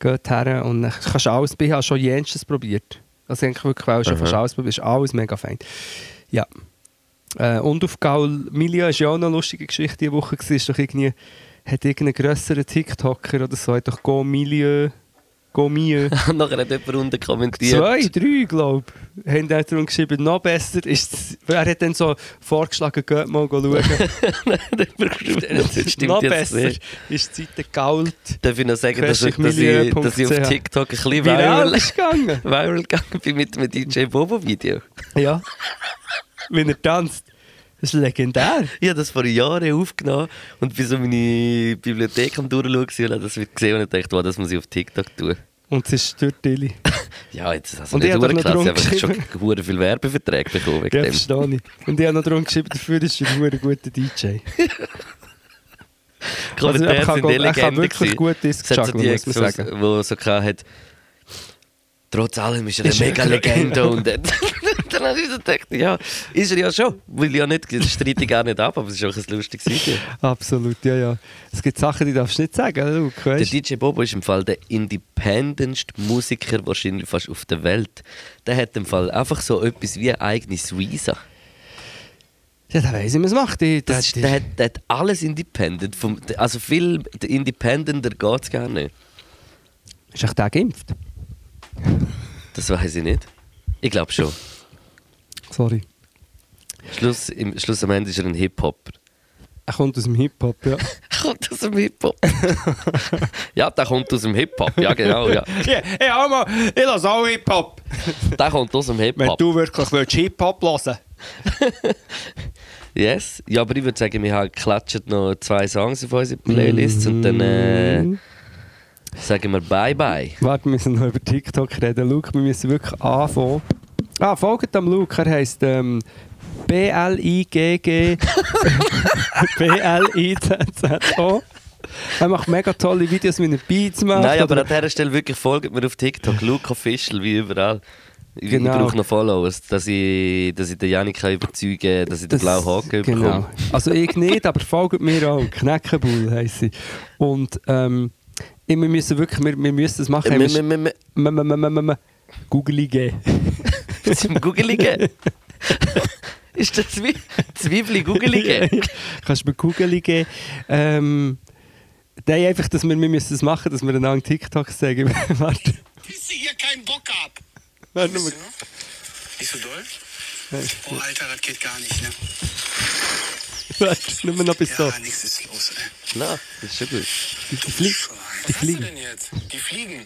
Geht her und dann kannst du alles, ich habe schon jenstes probiert. Also eigentlich wirklich auch schon fast alles probiert. Ist alles mega fein. Ja. Äh, und auf Gaul Milio ist ja auch noch eine lustige Geschichte diese Woche gewesen. Ist doch irgendwie, hat irgendein grösserer TikToker oder so, hat doch Go Milieu, Go Milieu. Und nachher hat jemand unten kommentiert. Zwei, drei, glaube ich, haben dann darum geschrieben, noch besser ist es. Er hat dann so vorgeschlagen, geht mal schauen. noch besser ist die Zeit Gold. Darf ich noch sagen, dass ich, dass ich, dass ich auf TikTok ein bisschen Viral viral, ist gegangen. viral gegangen bin mit einem DJ Bobo-Video. ja. Wenn er tanzt. Das ist legendär. Ich habe das vor Jahren aufgenommen und bin so meine Bibliothek am Durchschauen und habe das gesehen und dachte, wow, das muss ich auf TikTok tun. Und es ist dort Tilly. Ja, jetzt also Und nicht krass, drum ich habe schon hure viel Werbeverträge bekommen wegen Ja, dem. verstehe ich. Und ich habe noch darum geschrieben, dafür ist ein guter DJ. Kommentare Also, sind go- er kann wirklich gut die, muss man sagen. Wo so hat, trotz allem ist er eine Ist er- mega Legende. und dann, dann habe ich so gedacht, ja, ist er ja schon. Will ja nicht, das streite ich gar nicht ab, aber es ist auch ein lustiges Video. Absolut, ja, ja. Es gibt Sachen, die darfst du nicht sagen, Luke, Der weißt? DJ Bobo ist im Fall der independentste Musiker wahrscheinlich fast auf der Welt. Der hat im Fall einfach so etwas wie eine eigene Suiza. Ja, der weiss, wie man es macht. Die, Das ist, der, hat, der hat alles independent. Vom, also viel independenter geht es gar nicht. ist echt der geimpft? Das weiß ich nicht. Ich glaube schon. Sorry. Schluss, im Schluss am Ende ist er ein Hip-Hopper. Er kommt aus dem Hip-Hop, ja. kommt aus dem Hip-Hop. ja, der kommt aus dem Hip-Hop, ja genau. Ja. Ja, hey, Alma, ich lasse auch Hip-Hop. Der kommt aus dem Wenn Hip-Hop. du wirklich willst Hip-Hop hören Yes. Ja, aber ich würde sagen, wir haben klatscht noch zwei Songs auf unsere Playlists und dann äh, sagen wir Bye-Bye. Warte, wir müssen noch über TikTok reden. Luke, wir müssen wirklich anfangen. Ah, folgt am Luke. Er heisst ähm, B-L-I-G-G B-L-I-Z-Z-O. Er macht mega tolle Videos, wie er Beats macht. Nein, aber an dieser Stelle wirklich folgt mir auf TikTok. Luke Official, wie überall. Ich, Genau. ich brauche noch Followers, dass ich, dass ich den Janik überzeugen kann, dass ich den blauen Haken Genau. bekomme. Also ich nicht, aber folgt mir auch. Knäckebull heisst sie. Und ähm, wir müssen wirklich, wir, wir müssen das machen. Wir wir- wir- wir- M- m- m- m- m- Googly geben. Zum Googeligen. Ist das wie Zwiebeli Googeligen? Kannst du mir Googly geben? Ähm, Nein, einfach, dass wir, wir müssen das machen, dass wir einander TikTok sagen. Warte. Bis sie hier keinen Bock hab. Warte mal. Nicht so doll? Oh, Alter, das geht gar nicht, ne? Noch bis so. Ja, nichts ist los, ey. Na, das ist schon gut. Die, die, Flie Schwein. die Was Fliegen. denn jetzt? Die Fliegen.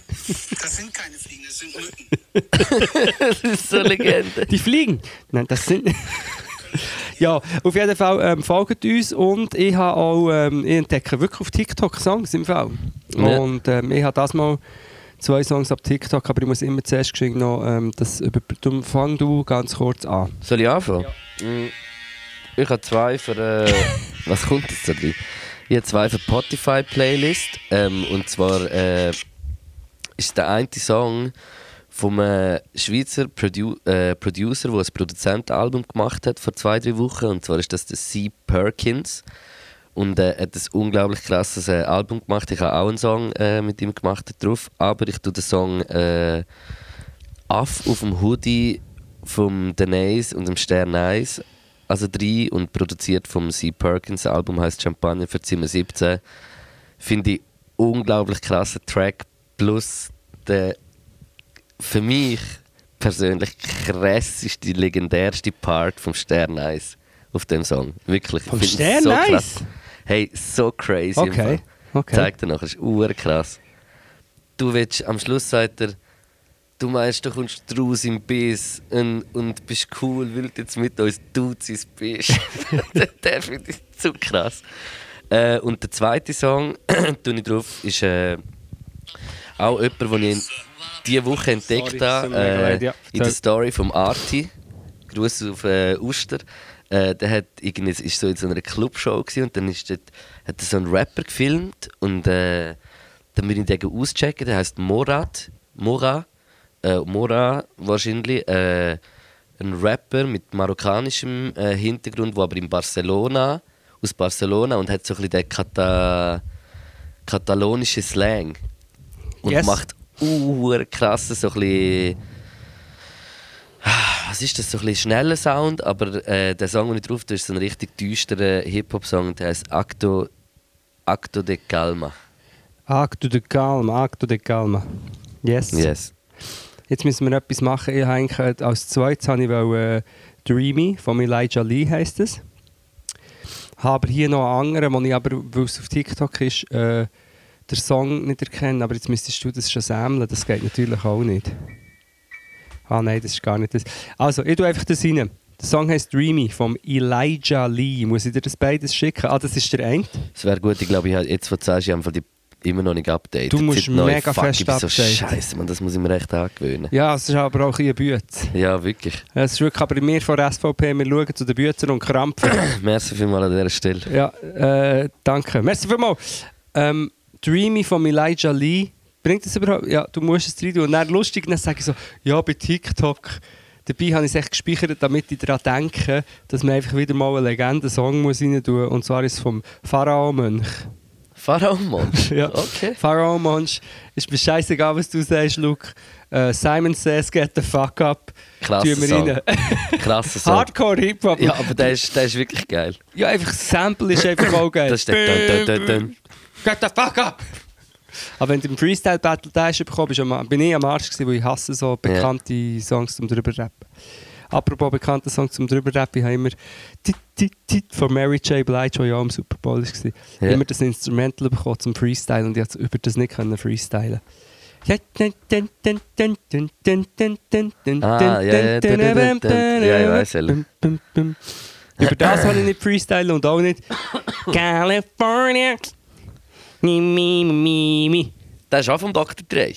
Das sind keine Fliegen, das sind Mücken. Das ist so eine Legende. Die fliegen. Nein, das sind. ja, auf jeden Fall ähm, folgt uns und ich habe auch, ähm, ich entdecke wirklich auf TikTok Songs im Fall. Ja. Und ähm, ich habe das mal zwei Songs auf TikTok, aber ich muss immer zuerst noch ähm, das über. Du, fang du ganz kurz an. Soll ich anfangen? Mm, Ich habe zwei für. Äh, was kommt jetzt da drin? Ich habe zwei für Spotify-Playlist. Ähm, und zwar äh, ist der eine Song vom äh, Schweizer Produ äh, Producer, der ein Produzentenalbum gemacht hat vor zwei, drei Wochen. Und zwar ist das der C. Perkins. Und äh, er hat ein unglaublich krasses äh, Album gemacht. Ich habe auch einen Song mit ihm gemacht drauf. Aber ich tue den Song Aff auf dem Hoodie vom Denise und dem Stern Eis also drei und produziert vom C. Perkins. Das Album heißt Champagner für Zimmer 17. Finde ich unglaublich krasser Track. Plus der für mich persönlich krasseste, legendärste Part vom Stern Eis auf dem Song. Wirklich. ich Vom finde es Stern so. Hey, so crazy. Okay, okay. Zeig dir nachher, ist krass. Du willst, am Schluss sagt er, du meinst, du kommst raus im Biss und, und bist cool, weil du jetzt mit uns Duzis bist. der finde ich zu krass. Äh, und der zweite Song, tue ich drauf, ist äh, auch jemand, den ich diese Woche entdeckt habe, äh, in der Story vom Arti. Gruß auf äh, Uster. Äh, der hat irgendwie, ist so in so einer Clubshow gewesen, und dann ist dort, hat er so einen Rapper gefilmt und äh, dann bin ich den auschecken. Der heißt Morat, Mora, äh, Mora wahrscheinlich, äh, ein Rapper mit marokkanischem äh, Hintergrund, der aber in Barcelona, aus Barcelona und hat so ein bisschen den Kata, katalonischen Slang und Yes. macht uh, krasse so ein bisschen was ist das, so ein bisschen schneller Sound, aber äh, der Song, den ich drauf tue, ist so ein richtig düsterer Hip-Hop-Song, der heißt Acto, Acto de Calma. Acto de Calma, Acto de Calma. Yes. Yes. Jetzt müssen wir etwas machen. Ich habe äh, als zweites habe ich wollte, äh, Dreamy von Elijah Lee heisst es. Habe hier noch einen anderen, den ich aber, weil es auf TikTok ist, äh, den Song nicht erkennen. Aber jetzt müsstest du das schon sammeln. Das geht natürlich auch nicht. Ah nein, das ist gar nicht das. Also, ich tue einfach das rein. Der Song heißt Dreamy von Elijah Lee. Muss ich dir das beides schicken? Ah, das ist der eine. Es wäre gut, ich glaube, ich habe jetzt, was du sagst, ich habe die immer noch nicht updated. Du musst mega fuck, fest bin so updaten. Scheiße, man, das muss ich mir echt angewöhnen. Ja, es ist aber auch ein Büte. Ja, wirklich. Es ist wirklich, aber wir von der SVP, wir schauen zu den Bütern und krampfen. Merci vielmals an dieser Stelle. Ja, äh, danke. Merci vielmals. Ähm, Dreamy von Elijah Lee. Bringt das überhaupt? Ja, du musst es rein tun. Und dann lustig, dann sage ich so, ja, bei TikTok. Dabei habe ich es echt gespeichert, damit ich daran denke, dass man einfach wieder mal einen Legenden-Song rein tun muss. Und zwar ist es vom Pharao-Mönch. Pharaoh-Monch. Ja. Okay. Pharao-Mönch. Ist mir scheißegal, was du sagst, Luke. Äh, Simon says, get the fuck up. Krasser Song. rein. Krasser Song. Hardcore-Hip-Hop. Ja, aber der ist, der ist wirklich geil. Ja, einfach das Sample ist einfach auch geil. Das ist der dun, dun, dun. Get the fuck up! Aber wenn du im Freestyle Battle da bekommen, bist bin ich am Arsch gewesen, weil ich hasse so bekannte Songs zum drüber rappen. Apropos bekannter Song zum drüber rappen, haben wir «Tit, tit, tit» von Mary J. Blige, die ja im Super Bowl war. Ja. Immer das Instrumental bekommen zum Freestylen und ich konnte über das nicht können freestylen. Ah, ja, ja. Ja, ich bum. Über das habe ich nicht freestylen und auch nicht California. Mi, mi, mi, mi. Das ist auch vom Dr. Dre.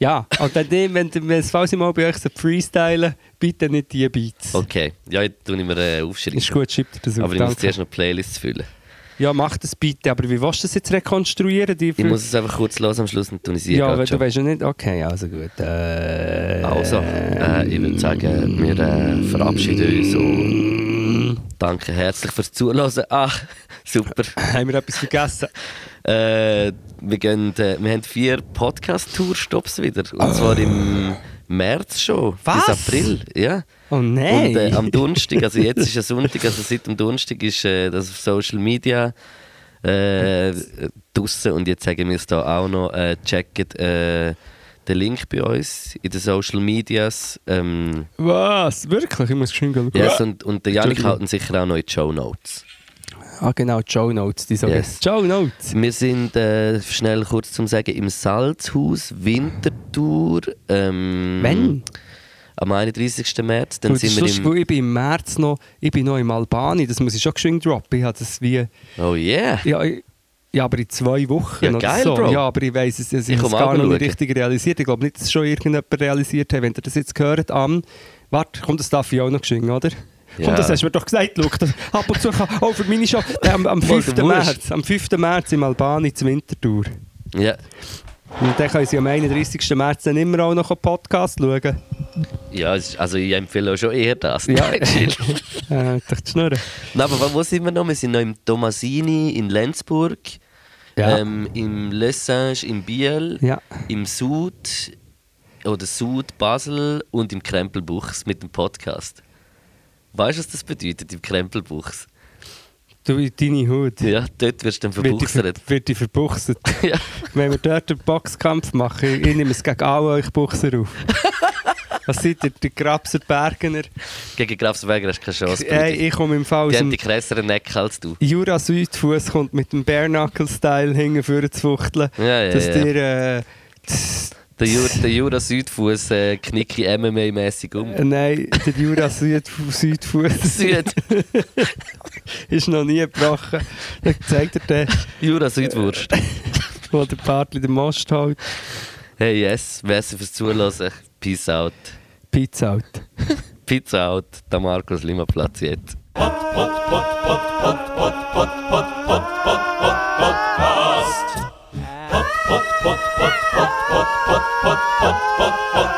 Ja, und wenn, die, wenn, es falls ich mal bei euch so freestylen, bitte nicht die Beats. Okay, ja, ich tue mir äh, aufschreiben. Ist gut, schreibt das auf. Aber ich muss danke. zuerst noch Playlists füllen. Ja, mach das bitte, aber wie willst du das jetzt rekonstruieren? Die Ich muss es einfach kurz los am Schluss und ich sie ja, weil schon. du weißt ja nicht. Okay, also gut. Äh, Also, äh, ich würde sagen, wir äh, verabschieden uns und danke herzlich fürs Zuhören. Ah, super. haben wir etwas vergessen? Äh, wir, gehen, äh, wir haben vier Podcast-Tour-Stops wieder. Und zwar im März schon. Was? Bis April. Ja. Oh nein! Und äh, am Donnerstag, also jetzt ist ja Sonntag, also seit dem Donnerstag ist äh, das auf Social Media äh, draussen. Und jetzt sagen wir es da auch noch, äh, checkt äh, den Link bei uns in den Social Medias. Ähm, Was? Wirklich? Ich muss schön schauen. yes, und, und der Janik halten sicher auch noch in die Show Notes. Ah genau, Joe Notes. Die sagen Yes. Joe Notes. Wir sind äh, schnell kurz zum Sagen im Salzhaus Winterthur. Ähm, Wenn? Am 31. März. Dann Und sind wir im. ich bin im März noch, ich bin noch im Albani, das muss ich schon geschwind droppen. Ich habe das wie, Oh yeah! ja, ich, ja, aber in zwei Wochen Ja, geil, so. Bro. Ja, aber ich weiss es, ich, Ich es gar auch noch nicht richtig realisiert. Ich glaube nicht, dass es schon irgendjemand realisiert hat. Wenn ihr das jetzt gehört, am, warte, komm, das darf ich auch noch geschwind, oder? Ja. Komm, das hast du mir doch gesagt, Luke. Das, ab und zu kann, oh, für meine Show, äh, am, am, Voll 5. der Wurst. März, am 5. März im Albani zur Wintertour. Ja. Und dann können sie am 31. März dann immer auch noch einen Podcast schauen. Ja, also ich empfehle auch schon eher das. Ja. Äh, durch die Schnurren. Nein, aber wo- sind wir noch? Wir sind noch im Tomasini in Lenzburg, Ja. ähm, im Lessange in Biel, Ja. im Sud oder Sud Basel und im Krempelbuchs mit dem Podcast. Weißt du, was das bedeutet im Krempelbuchs? Du in deine Haut. Ja, dort wirst du dann verbuchsert. wird die verbuchset. ja. Wenn wir dort einen Boxkampf machen, ich, ich nehme es gegen alle euch Buchser auf. Was seid ihr, die Grabser Bergener? Gegen Grafsberger hast du keine Chance. Ey, ich komme im Fall Die haben die krasseren Necken als du. Jura Südfuß kommt mit dem Bare-Knuckle-Style hinten zu fuchteln. Ja, ja, dass ja. dir äh, Der, Jura, der Jura Südfuß äh, knicke MMA-mäßig um. äh, Nein, der Jura Süd Südfuß Süd. ist noch nie gebrochen. Dann zeigt er den, Jura Südwurst. wo der Partli den Most hält. Hey, yes. Merci fürs Zuhören. Peace out. Pizza Out. Pizza Out, der Markus Lima Platz jetzt. Pod, pod, pod, pod, pod, pod, pod, pod, pod, pod, pod, podcast. Pod, pod, pod, pod, pod, pod, pod, pod, pod, pod, podcast.